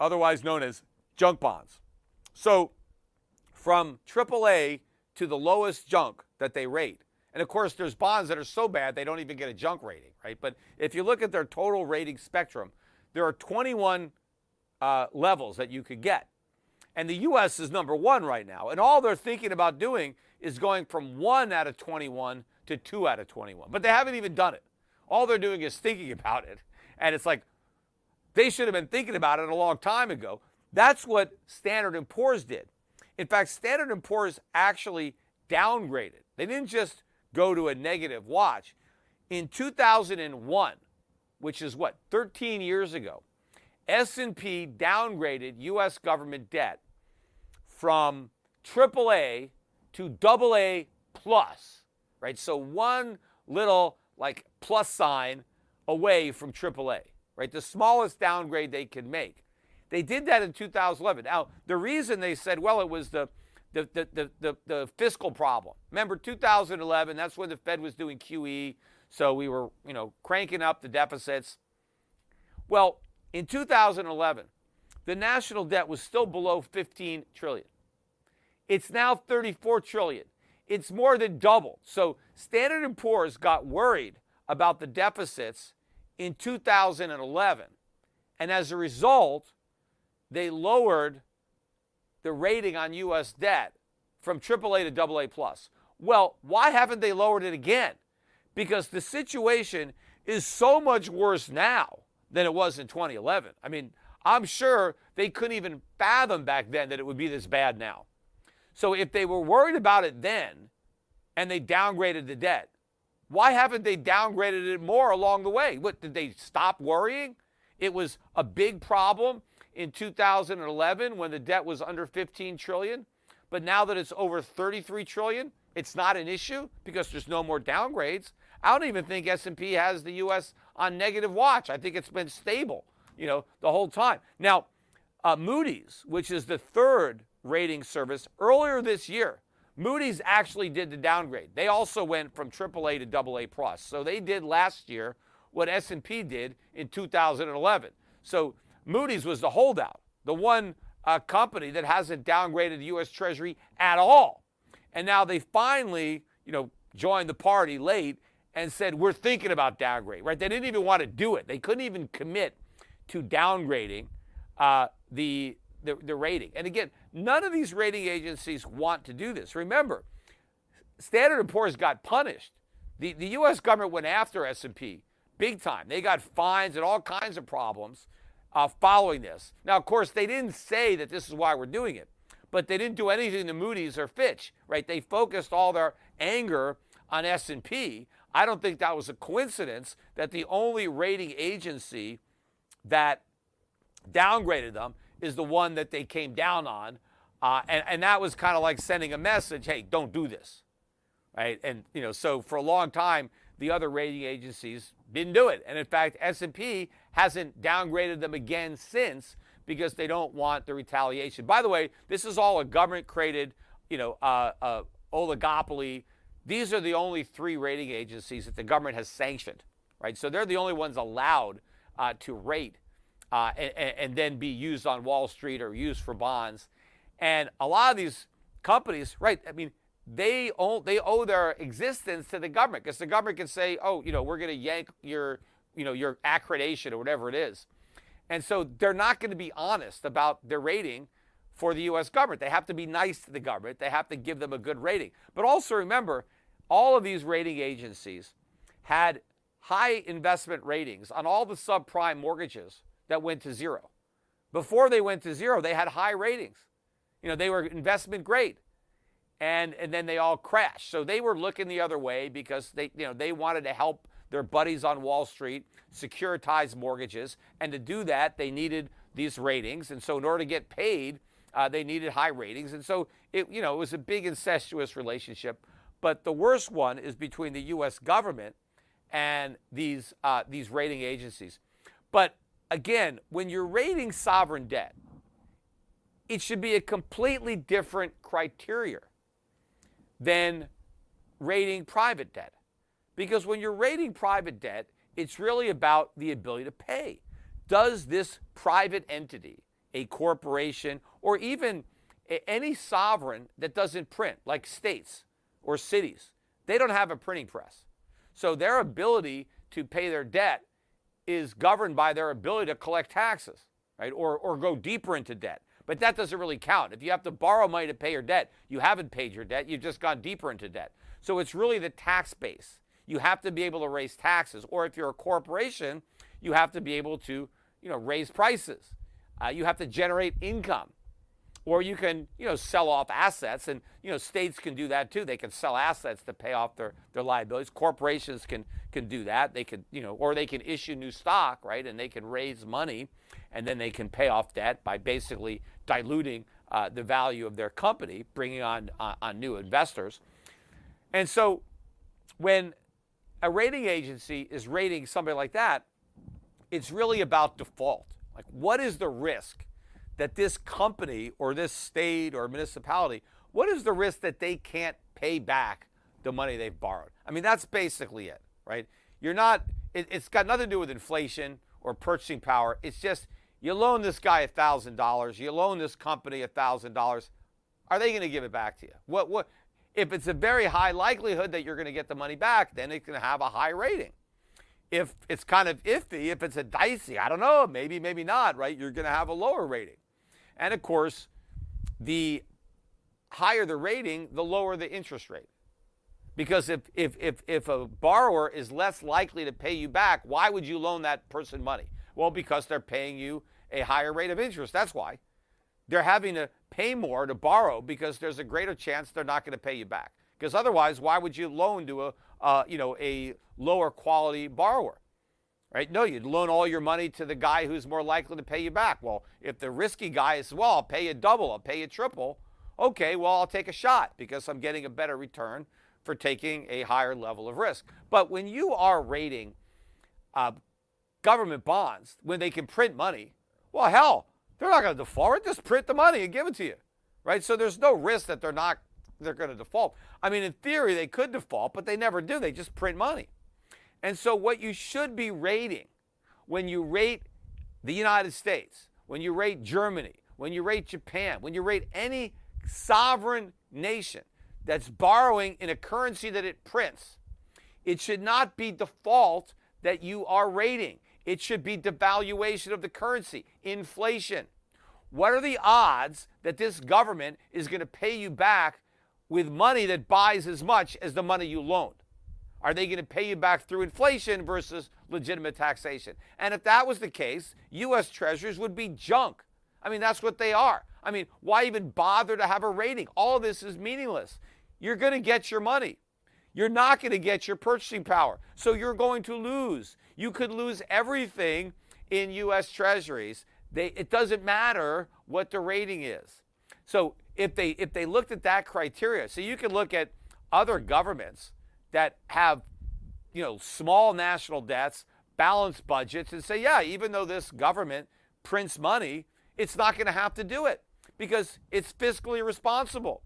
otherwise known as junk bonds. So from AAA to the lowest junk that they rate and of course, there's bonds that are so bad they don't even get a junk rating, right? But if you look at their total rating spectrum, there are 21 uh, levels that you could get. And the U.S. is number one right now. And all they're thinking about doing is going from one out of 21 to two out of 21. But they haven't even done it. All they're doing is thinking about it. And it's like they should have been thinking about it a long time ago. That's what Standard & Poor's did. In fact, Standard & Poor's actually downgraded. They didn't just go to a negative watch. In 2001, which is what 13 years ago, S&P downgraded US government debt from AAA to AA plus, right? So one little like plus sign away from AAA, right? The smallest downgrade they could make. They did that in 2011. Now, the reason they said, well, it was the the, the, the, the, the fiscal problem. Remember 2011, that's when the Fed was doing QE. So we were, you know, cranking up the deficits. Well, in 2011, the national debt was still below 15 trillion. It's now 34 trillion. It's more than doubled. So Standard & Poor's got worried about the deficits in 2011. And as a result, they lowered the rating on U.S. debt from AAA to AA plus. Well, why haven't they lowered it again? Because the situation is so much worse now than it was in 2011. I mean, I'm sure they couldn't even fathom back then that it would be this bad now. So if they were worried about it then and they downgraded the debt, why haven't they downgraded it more along the way? What did they stop worrying? It was a big problem in 2011 when the debt was under 15 trillion, but now that it's over 33 trillion, it's not an issue because there's no more downgrades. I don't even think S&P has the US on negative watch. I think it's been stable, you know, the whole time. Now, uh, Moody's, which is the third rating service, earlier this year, Moody's actually did the downgrade. They also went from AAA to AA plus. So they did last year what S&P did in 2011. So Moody's was the holdout, the one uh, company that hasn't downgraded the U.S. Treasury at all. And now they finally, you know, joined the party late and said, we're thinking about downgrade, right? They didn't even want to do it. They couldn't even commit to downgrading uh, the, the, the rating. And again, none of these rating agencies want to do this. Remember, Standard & Poor's got punished. The, the U.S. government went after S&P big time. They got fines and all kinds of problems uh, following this. Now, of course, they didn't say that this is why we're doing it, but they didn't do anything to Moody's or Fitch, right? They focused all their anger on S&P. I don't think that was a coincidence that the only rating agency that downgraded them is the one that they came down on. Uh, and, and that was kind of like sending a message hey, don't do this. right? And you know, so for a long time, the other rating agencies didn't do it, and in fact, S&P hasn't downgraded them again since because they don't want the retaliation. By the way, this is all a government-created, you know, uh, uh, oligopoly. These are the only three rating agencies that the government has sanctioned, right? So they're the only ones allowed uh, to rate uh, and, and then be used on Wall Street or used for bonds. And a lot of these companies, right? I mean, they owe they owe their existence to the government because the government can say, oh, you know, we're going to yank your, you know, your accreditation or whatever it is, and so they're not going to be honest about their rating for the U.S. government. They have to be nice to the government. They have to give them a good rating. But also remember, all of these rating agencies had high investment ratings on all the subprime mortgages that went to zero. Before they went to zero, they had high ratings. You know, they were investment grade. And, and then they all crashed. So they were looking the other way because they, you know, they wanted to help their buddies on Wall Street securitize mortgages. And to do that, they needed these ratings. And so in order to get paid, uh, they needed high ratings. And so it, you know, it was a big incestuous relationship. But the worst one is between the U.S. government and these, uh, these rating agencies. But again, when you're rating sovereign debt, it should be a completely different criteria than rating private debt. Because when you're rating private debt, it's really about the ability to pay. Does this private entity, a corporation, or even any sovereign that doesn't print, like states or cities, they don't have a printing press. So their ability to pay their debt is governed by their ability to collect taxes, right? Or, or go deeper into debt. But that doesn't really count. If you have to borrow money to pay your debt, you haven't paid your debt, you've just gone deeper into debt. So it's really the tax base. You have to be able to raise taxes. Or if you're a corporation, you have to be able to, you know, raise prices. Uh, you have to generate income or you can you know sell off assets and you know states can do that too. They can sell assets to pay off their, their liabilities. Corporations can can do that. They could you know or they can issue new stock right and they can raise money and then they can pay off debt by basically diluting uh, the value of their company bringing on uh, on new investors. And so when a rating agency is rating somebody like that it's really about default. Like what is the risk that this company or this state or municipality, what is the risk that they can't pay back the money they've borrowed? I mean, that's basically it, right? You're not, it, has got nothing to do with inflation or purchasing power. It's just you loan this guy $1,000, you loan this company $1,000. Are they going to give it back to you? What, what, if it's a very high likelihood that you're going to get the money back, then it's going to have a high rating if it's kind of iffy, if it's a dicey, I don't know, maybe, maybe not, right? You're going to have a lower rating. And of course, the higher the rating, the lower the interest rate. Because if, if, if, if a borrower is less likely to pay you back, why would you loan that person money? Well, because they're paying you a higher rate of interest. That's why. They're having to pay more to borrow because there's a greater chance they're not going to pay you back. Because otherwise, why would you loan to a, uh, you know, a lower quality borrower? Right? No, you'd loan all your money to the guy who's more likely to pay you back. Well, if the risky guy is, well, I'll pay you double, I'll pay you triple. Okay, well, I'll take a shot because I'm getting a better return for taking a higher level of risk. But when you are rating uh, government bonds, when they can print money, well, hell, they're not going to default. Just print the money and give it to you, right? So there's no risk that they're not they're going to default. I mean, in theory, they could default, but they never do. They just print money. And so, what you should be rating when you rate the United States, when you rate Germany, when you rate Japan, when you rate any sovereign nation that's borrowing in a currency that it prints, it should not be default that you are rating. It should be devaluation of the currency, inflation. What are the odds that this government is going to pay you back with money that buys as much as the money you loaned? Are they going to pay you back through inflation versus legitimate taxation? And if that was the case, U.S. treasuries would be junk. I mean, that's what they are. I mean, why even bother to have a rating? All this is meaningless. You're going to get your money. You're not going to get your purchasing power. So you're going to lose. You could lose everything in U.S. treasuries. They, it doesn't matter what the rating is. So if they if they looked at that criteria, so you can look at other governments that have, you know, small national debts, balanced budgets, and say, yeah, even though this government prints money, it's not going to have to do it because it's fiscally responsible.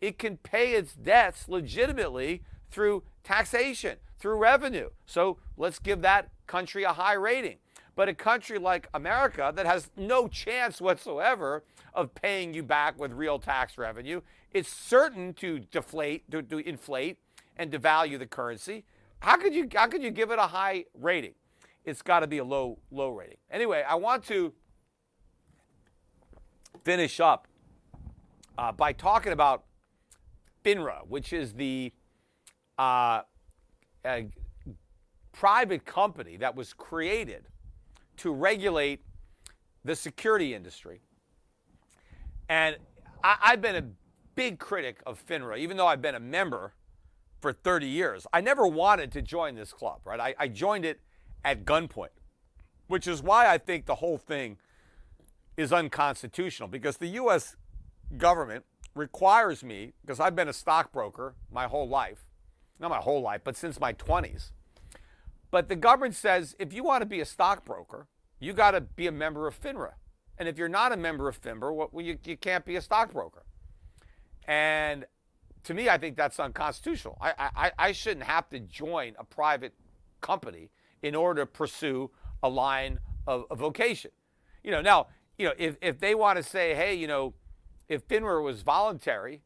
It can pay its debts legitimately through taxation, through revenue. So let's give that country a high rating. But a country like America that has no chance whatsoever of paying you back with real tax revenue, it's certain to deflate, to, to inflate, and devalue the currency. How could you how could you give it a high rating? It's got to be a low low rating. Anyway, I want to finish up uh, by talking about FINRA, which is the uh, private company that was created to regulate the security industry. And I, have been a big critic of FINRA, even though I've been a member for 30 years. I never wanted to join this club, right? I, I joined it at gunpoint, which is why I think the whole thing is unconstitutional because the U.S. government requires me, because I've been a stockbroker my whole life, not my whole life, but since my 20s. But the government says if you want to be a stockbroker, you got to be a member of FINRA. And if you're not a member of FINRA, well, you, you can't be a stockbroker. And to me, I think that's unconstitutional. I, I, I shouldn't have to join a private company in order to pursue a line of, of vocation. You know, now, you know, if, if they want to say, hey, you know, if FINRA was voluntary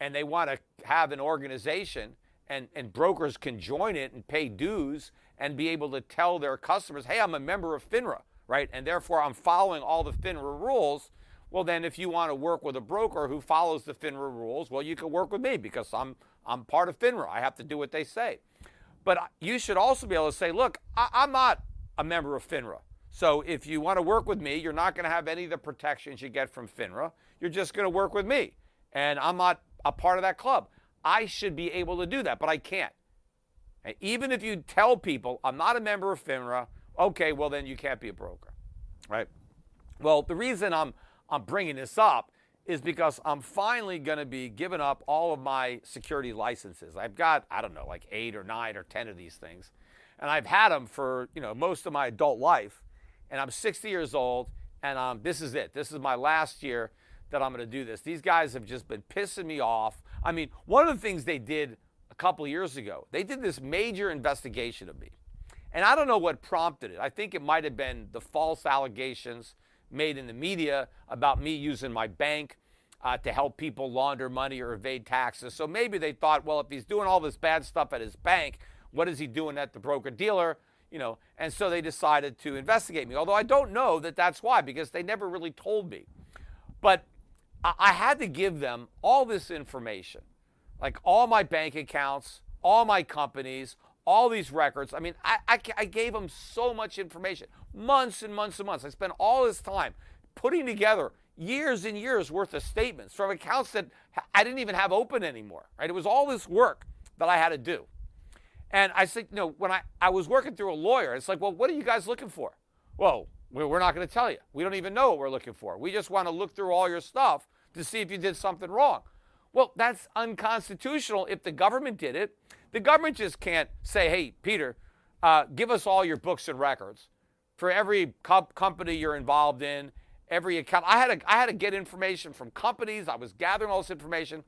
and they want to have an organization and, and brokers can join it and pay dues and be able to tell their customers, hey, I'm a member of FINRA, right? And therefore I'm following all the FINRA rules. Well, then if you want to work with a broker who follows the FINRA rules, well, you can work with me because I'm, I'm part of FINRA. I have to do what they say. But you should also be able to say, look, I, I'm not a member of FINRA. So if you want to work with me, you're not going to have any of the protections you get from FINRA. You're just going to work with me. And I'm not a part of that club. I should be able to do that, but I can't. And even if you tell people I'm not a member of FINRA, okay, well then you can't be a broker, right? Well, the reason I'm I'm bringing this up is because I'm finally going to be giving up all of my security licenses. I've got I don't know like eight or nine or ten of these things, and I've had them for you know most of my adult life and I'm 60 years old, and um, this is it. This is my last year that I'm going to do this. These guys have just been pissing me off. I mean, one of the things they did a couple years ago, they did this major investigation of me. And I don't know what prompted it. I think it might have been the false allegations made in the media about me using my bank uh, to help people launder money or evade taxes. So maybe they thought, well, if he's doing all this bad stuff at his bank, what is he doing at the broker dealer? you know, and so they decided to investigate me. Although I don't know that that's why, because they never really told me. But I, I had to give them all this information, like all my bank accounts, all my companies, all these records. I mean, I, I, I gave them so much information, months and months and months. I spent all this time putting together years and years worth of statements from accounts that I didn't even have open anymore. Right? It was all this work that I had to do. And I said, you know, when I, I was working through a lawyer, it's like, well, what are you guys looking for? Well, we're not going to tell you. We don't even know what we're looking for. We just want to look through all your stuff to see if you did something wrong. Well, that's unconstitutional if the government did it. The government just can't say, hey, Peter, uh, give us all your books and records for every co- company you're involved in, every account. I had, to, I had to get information from companies. I was gathering all this information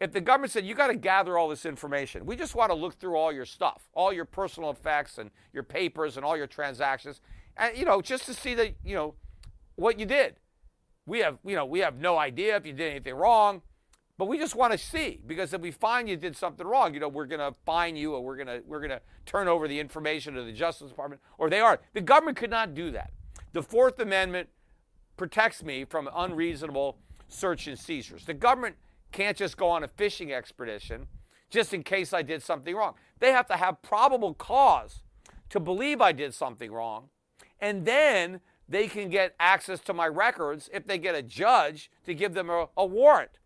if the government said you got to gather all this information, we just want to look through all your stuff, all your personal effects and your papers and all your transactions, and you know, just to see that you know what you did. We have you know we have no idea if you did anything wrong, but we just want to see because if we find you did something wrong, you know, we're going to fine you or we're going to we're going to turn over the information to the Justice Department or they are. The government could not do that. The Fourth Amendment protects me from unreasonable search and seizures. The government can't just go on a fishing expedition just in case I did something wrong. They have to have probable cause to believe I did something wrong. And then they can get access to my records if they get a judge to give them a, a warrant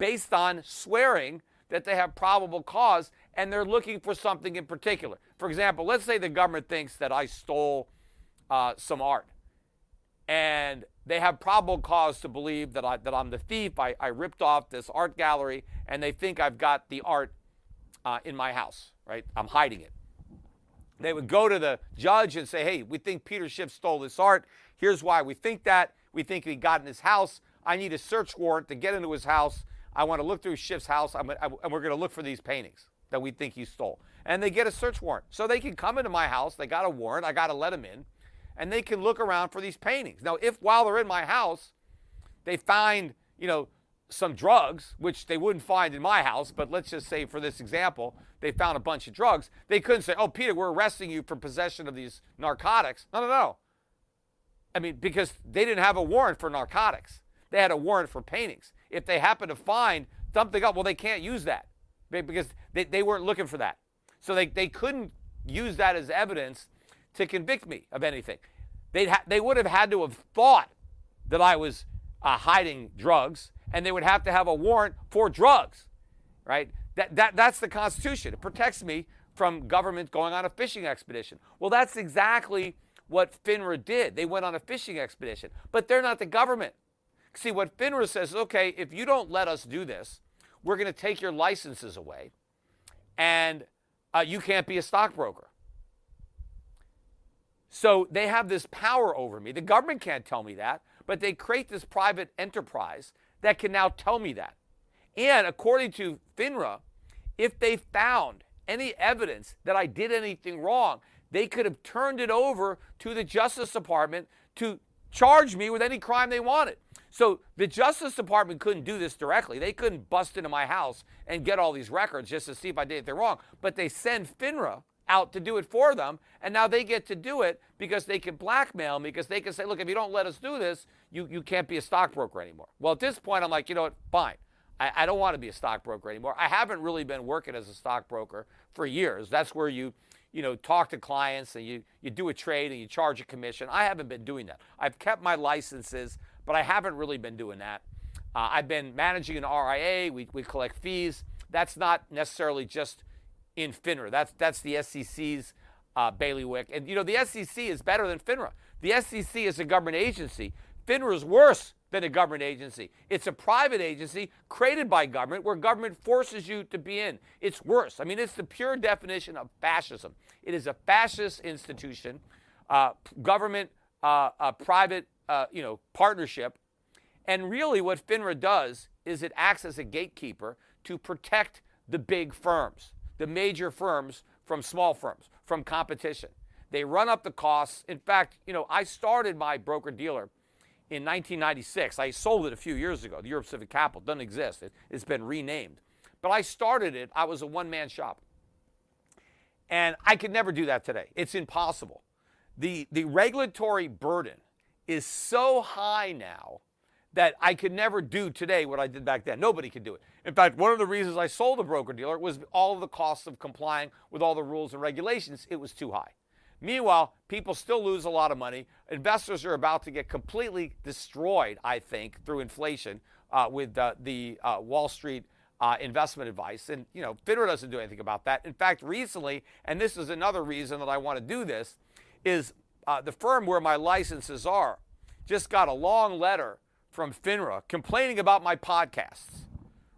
based on swearing that they have probable cause and they're looking for something in particular. For example, let's say the government thinks that I stole uh, some art and they have probable cause to believe that, I, that I'm the thief. I, I ripped off this art gallery, and they think I've got the art uh, in my house, right? I'm hiding it. They would go to the judge and say, hey, we think Peter Schiff stole this art. Here's why we think that. We think he got in his house. I need a search warrant to get into his house. I want to look through Schiff's house, I, and we're going to look for these paintings that we think he stole. And they get a search warrant. So they can come into my house. They got a warrant. I got to let them in. And they can look around for these paintings. Now, if while they're in my house, they find, you know, some drugs, which they wouldn't find in my house, but let's just say for this example, they found a bunch of drugs. They couldn't say, oh, Peter, we're arresting you for possession of these narcotics. No, no, no. I mean, because they didn't have a warrant for narcotics, they had a warrant for paintings. If they happen to find something up, well, they can't use that because they, they weren't looking for that. So they, they couldn't use that as evidence to convict me of anything. They'd ha- they would have had to have thought that I was uh, hiding drugs and they would have to have a warrant for drugs, right? That, that, that's the Constitution. It protects me from government going on a fishing expedition. Well, that's exactly what FINRA did. They went on a fishing expedition, but they're not the government. See, what FINRA says okay, if you don't let us do this, we're going to take your licenses away and uh, you can't be a stockbroker. So they have this power over me. The government can't tell me that, but they create this private enterprise that can now tell me that. And according to FINRA, if they found any evidence that I did anything wrong, they could have turned it over to the Justice Department to charge me with any crime they wanted. So the Justice Department couldn't do this directly. They couldn't bust into my house and get all these records just to see if I did anything wrong. But they send FINRA out to do it for them, and now they get to do it because they can blackmail me because they can say, look, if you don't let us do this, you, you can't be a stockbroker anymore. Well, at this point, I'm like, you know what, fine. I, I don't want to be a stockbroker anymore. I haven't really been working as a stockbroker for years. That's where you, you know, talk to clients and you, you do a trade and you charge a commission. I haven't been doing that. I've kept my licenses, but I haven't really been doing that. Uh, I've been managing an RIA. We, we collect fees. That's not necessarily just in FINRA. That's, that's the SEC's uh, bailiwick. And, you know, the SEC is better than FINRA. The SEC is a government agency. FINRA is worse than a government agency. It's a private agency created by government where government forces you to be in. It's worse. I mean, it's the pure definition of fascism. It is a fascist institution, uh, government, uh, uh, you know, partnership. And really, what FINRA does is it acts as a gatekeeper to protect the big firms, the major firms from small firms, from competition. They run up the costs. In fact, you know, I started my broker dealer in 1996. I sold it a few years ago. The Euro Pacific Capital doesn't exist, it, has been renamed. But I started it, I was a one man shop. And I could never do that today. It's impossible. The, the regulatory burden is so high now that I could never do today what I did back then. Nobody could do it. In fact, one of the reasons I sold a broker dealer was all of the costs of complying with all the rules and regulations. It was too high. Meanwhile, people still lose a lot of money. Investors are about to get completely destroyed, I think, through inflation uh, with uh, the uh, Wall Street uh, investment advice. And, you know, FINRA doesn't do anything about that. In fact, recently, and this is another reason that I want to do this, is uh, the firm where my licenses are just got a long letter from FINRA complaining about my podcasts,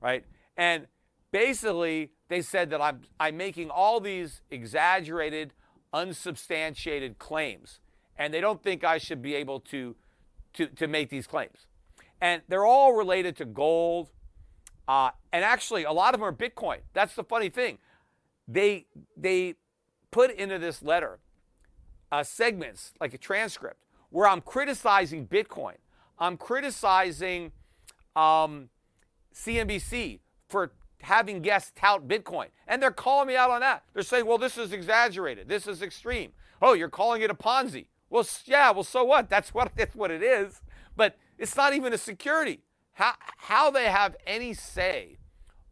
right? And basically, they said that I'm, I'm making all these exaggerated, unsubstantiated claims, and they don't think I should be able to, to, to make these claims. And they're all related to gold, uh, and actually, a lot of them are Bitcoin. That's the funny thing. They, they put into this letter uh, segments, like a transcript, where I'm criticizing Bitcoin. I'm criticizing um, CNBC for having guests tout Bitcoin. And they're calling me out on that. They're saying, well, this is exaggerated. This is extreme. Oh, you're calling it a Ponzi. Well, yeah, well, so what? That's what, that's what it is. But it's not even a security. How, how they have any say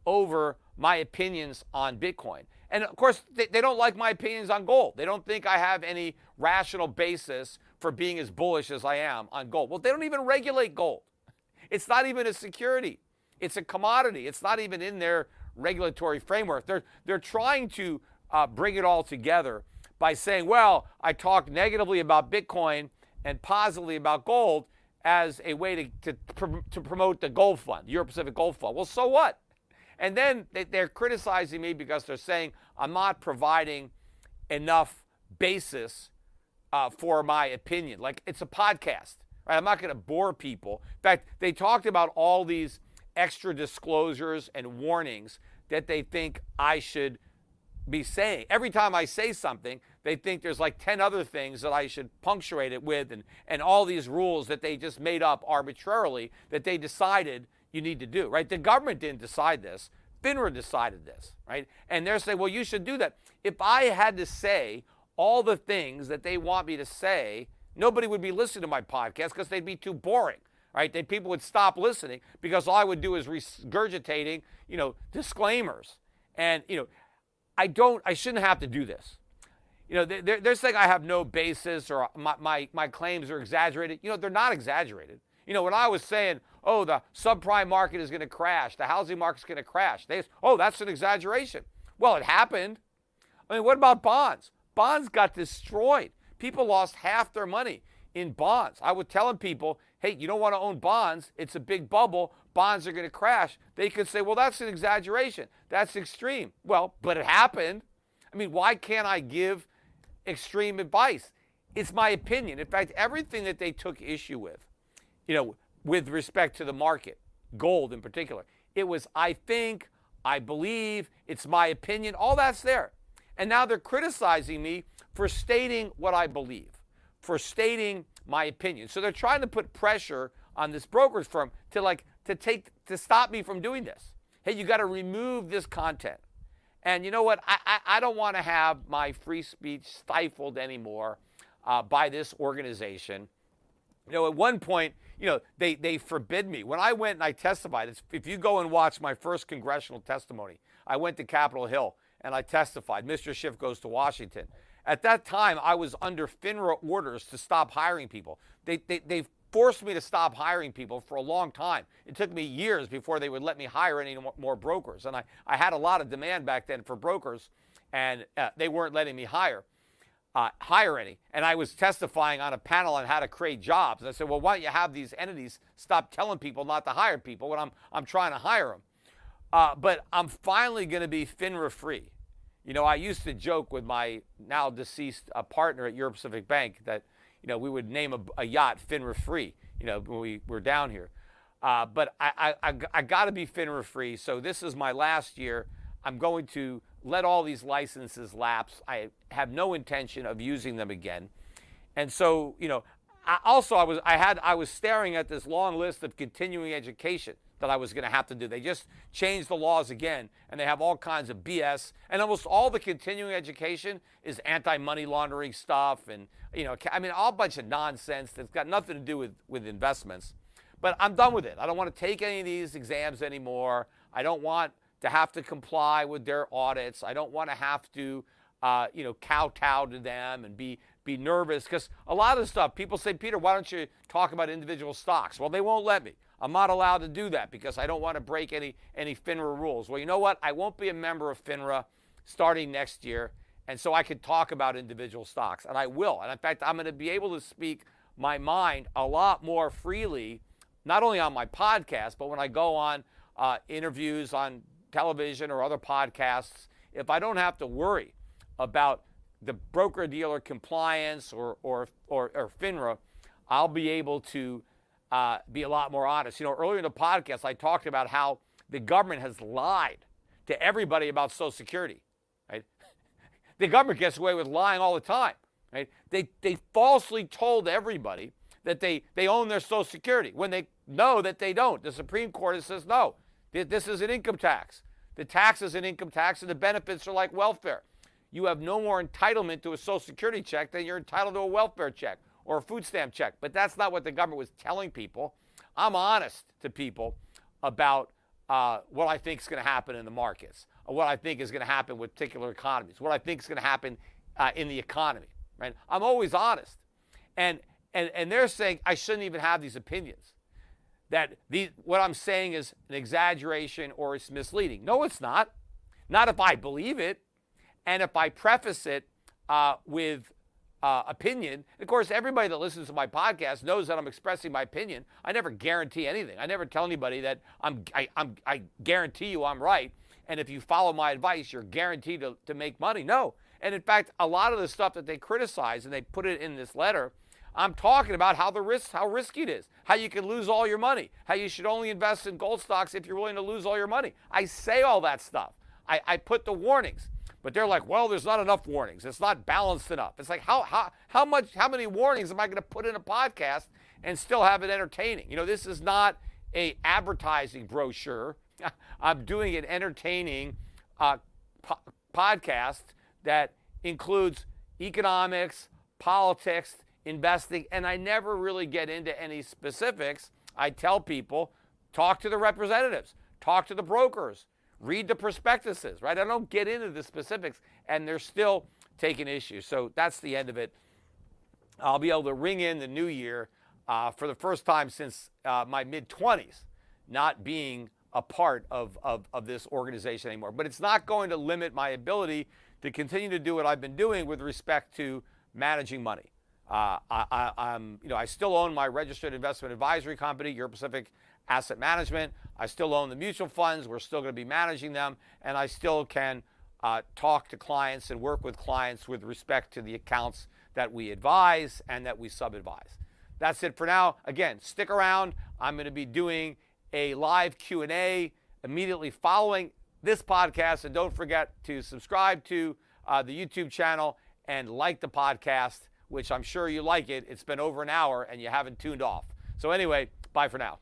over my opinions on Bitcoin. And of course, they, they don't like my opinions on gold. They don't think I have any rational basis for being as bullish as I am on gold. Well, they don't even regulate gold. It's not even a security. It's a commodity. It's not even in their regulatory framework. They're, they're trying to uh, bring it all together by saying, well, I talk negatively about Bitcoin and positively about gold as a way to, to, to promote the gold fund, Euro Pacific Gold Fund. Well, so what? And then they, they're criticizing me because they're saying I'm not providing enough basis uh, for my opinion. Like it's a podcast, right? I'm not going to bore people. In fact, they talked about all these extra disclosures and warnings that they think I should be saying. Every time I say something, they think there's like 10 other things that I should punctuate it with and, and all these rules that they just made up arbitrarily that they decided you need to do, right? The government didn't decide this. FINRA decided this, right? And they're saying, well, you should do that. If I had to say all the things that they want me to say, nobody would be listening to my podcast because they'd be too boring, right? Then people would stop listening because all I would do is regurgitating, you know, disclaimers. And, you know, I don't, I shouldn't have to do this. You know, they're, they're saying I have no basis or my, my, my claims are exaggerated. You know, they're not exaggerated. You know, when I was saying, oh, the subprime market is going to crash, the housing market's going to crash, they, oh, that's an exaggeration. Well, it happened. I mean, what about bonds? Bonds got destroyed. People lost half their money in bonds. I was telling people, hey, you don't want to own bonds. It's a big bubble. Bonds are going to crash. They could say, well, that's an exaggeration. That's extreme. Well, but it happened. I mean, why can't I give extreme advice? It's my opinion. In fact, everything that they took issue with, you know, with respect to the market, gold in particular. It was, I think, I believe, it's my opinion, all that's there. And now they're criticizing me for stating what I believe, for stating my opinion. So they're trying to put pressure on this brokerage firm to like to take to stop me from doing this. Hey, you got to remove this content. And you know what? I, I, I don't want to have my free speech stifled anymore uh, by this organization. You know, at one point, you know, they, they forbid me. When I went and I testified, if you go and watch my first congressional testimony, I went to Capitol Hill and I testified. Mr. Schiff goes to Washington. At that time, I was under FINRA orders to stop hiring people. They, they, they forced me to stop hiring people for a long time. It took me years before they would let me hire any more brokers. And I, I had a lot of demand back then for brokers, and uh, they weren't letting me hire uh, hire any. And I was testifying on a panel on how to create jobs. And I said, well, why don't you have these entities stop telling people not to hire people when I'm, I'm trying to hire them? Uh, but I'm finally going to be FINRA free. You know, I used to joke with my now deceased uh, partner at Euro Pacific Bank that, you know, we would name a, a yacht FINRA free, you know, when we were down here. Uh, but I, I, I, I got to be FINRA free. So this is my last year. I'm going to let all these licenses lapse. I have no intention of using them again. And so, you know, I also I was I had I was staring at this long list of continuing education that I was going to have to do. They just changed the laws again and they have all kinds of BS and almost all the continuing education is anti-money laundering stuff and you know I mean all bunch of nonsense that's got nothing to do with with investments. But I'm done with it. I don't want to take any of these exams anymore. I don't want to have to comply with their audits. I don't want to have to, uh, you know, kowtow to them and be be nervous because a lot of the stuff people say, Peter, why don't you talk about individual stocks? Well, they won't let me. I'm not allowed to do that because I don't want to break any any FINRA rules. Well, you know what? I won't be a member of FINRA starting next year, and so I could talk about individual stocks, and I will. And in fact, I'm going to be able to speak my mind a lot more freely, not only on my podcast, but when I go on uh, interviews on television or other podcasts, if I don't have to worry about the broker dealer compliance or, or, or, or FINRA, I'll be able to uh, be a lot more honest. You know, earlier in the podcast, I talked about how the government has lied to everybody about Social Security. Right? the government gets away with lying all the time. Right? They, they falsely told everybody that they, they own their Social Security when they know that they don't. The Supreme Court says no. This is an income tax. The tax is an income tax, and the benefits are like welfare. You have no more entitlement to a Social Security check than you're entitled to a welfare check or a food stamp check. But that's not what the government was telling people. I'm honest to people about uh, what I think is going to happen in the markets, what I think is going to happen with particular economies, what I think is going to happen uh, in the economy. Right? I'm always honest, and and and they're saying I shouldn't even have these opinions that the, what I'm saying is an exaggeration or it's misleading. No, it's not. Not if I believe it. And if I preface it uh, with uh, opinion. Of course, everybody that listens to my podcast knows that I'm expressing my opinion. I never guarantee anything. I never tell anybody that I'm, I, I'm, I guarantee you I'm right. And if you follow my advice, you're guaranteed to, to make money. No. And in fact, a lot of the stuff that they criticize and they put it in this letter, I'm talking about how the risk, how risky it is, how you can lose all your money, how you should only invest in gold stocks if you're willing to lose all your money. I say all that stuff. I, I put the warnings. But they're like, well, there's not enough warnings. It's not balanced enough. It's like how how how much how many warnings am I going to put in a podcast and still have it entertaining? You know, this is not a advertising brochure. I'm doing an entertaining uh, po- podcast that includes economics, politics, investing, and I never really get into any specifics. I tell people, talk to the representatives, talk to the brokers, read the prospectuses, right? I don't get into the specifics, and they're still taking issues. So that's the end of it. I'll be able to ring in the new year uh, for the first time since uh, my mid 20s, not being a part of, of, of this organization anymore. But it's not going to limit my ability to continue to do what I've been doing with respect to managing money. Uh, I, am you know, I still own my registered investment advisory company, Euro Pacific Asset Management. I still own the mutual funds. We're still going to be managing them, and I still can uh, talk to clients and work with clients with respect to the accounts that we advise and that we sub-advise. That's it for now. Again, stick around. I'm going to be doing a live Q&A immediately following this podcast, and don't forget to subscribe to uh, the YouTube channel and like the podcast, which I'm sure you like it. It's been over an hour and you haven't tuned off. So anyway, bye for now.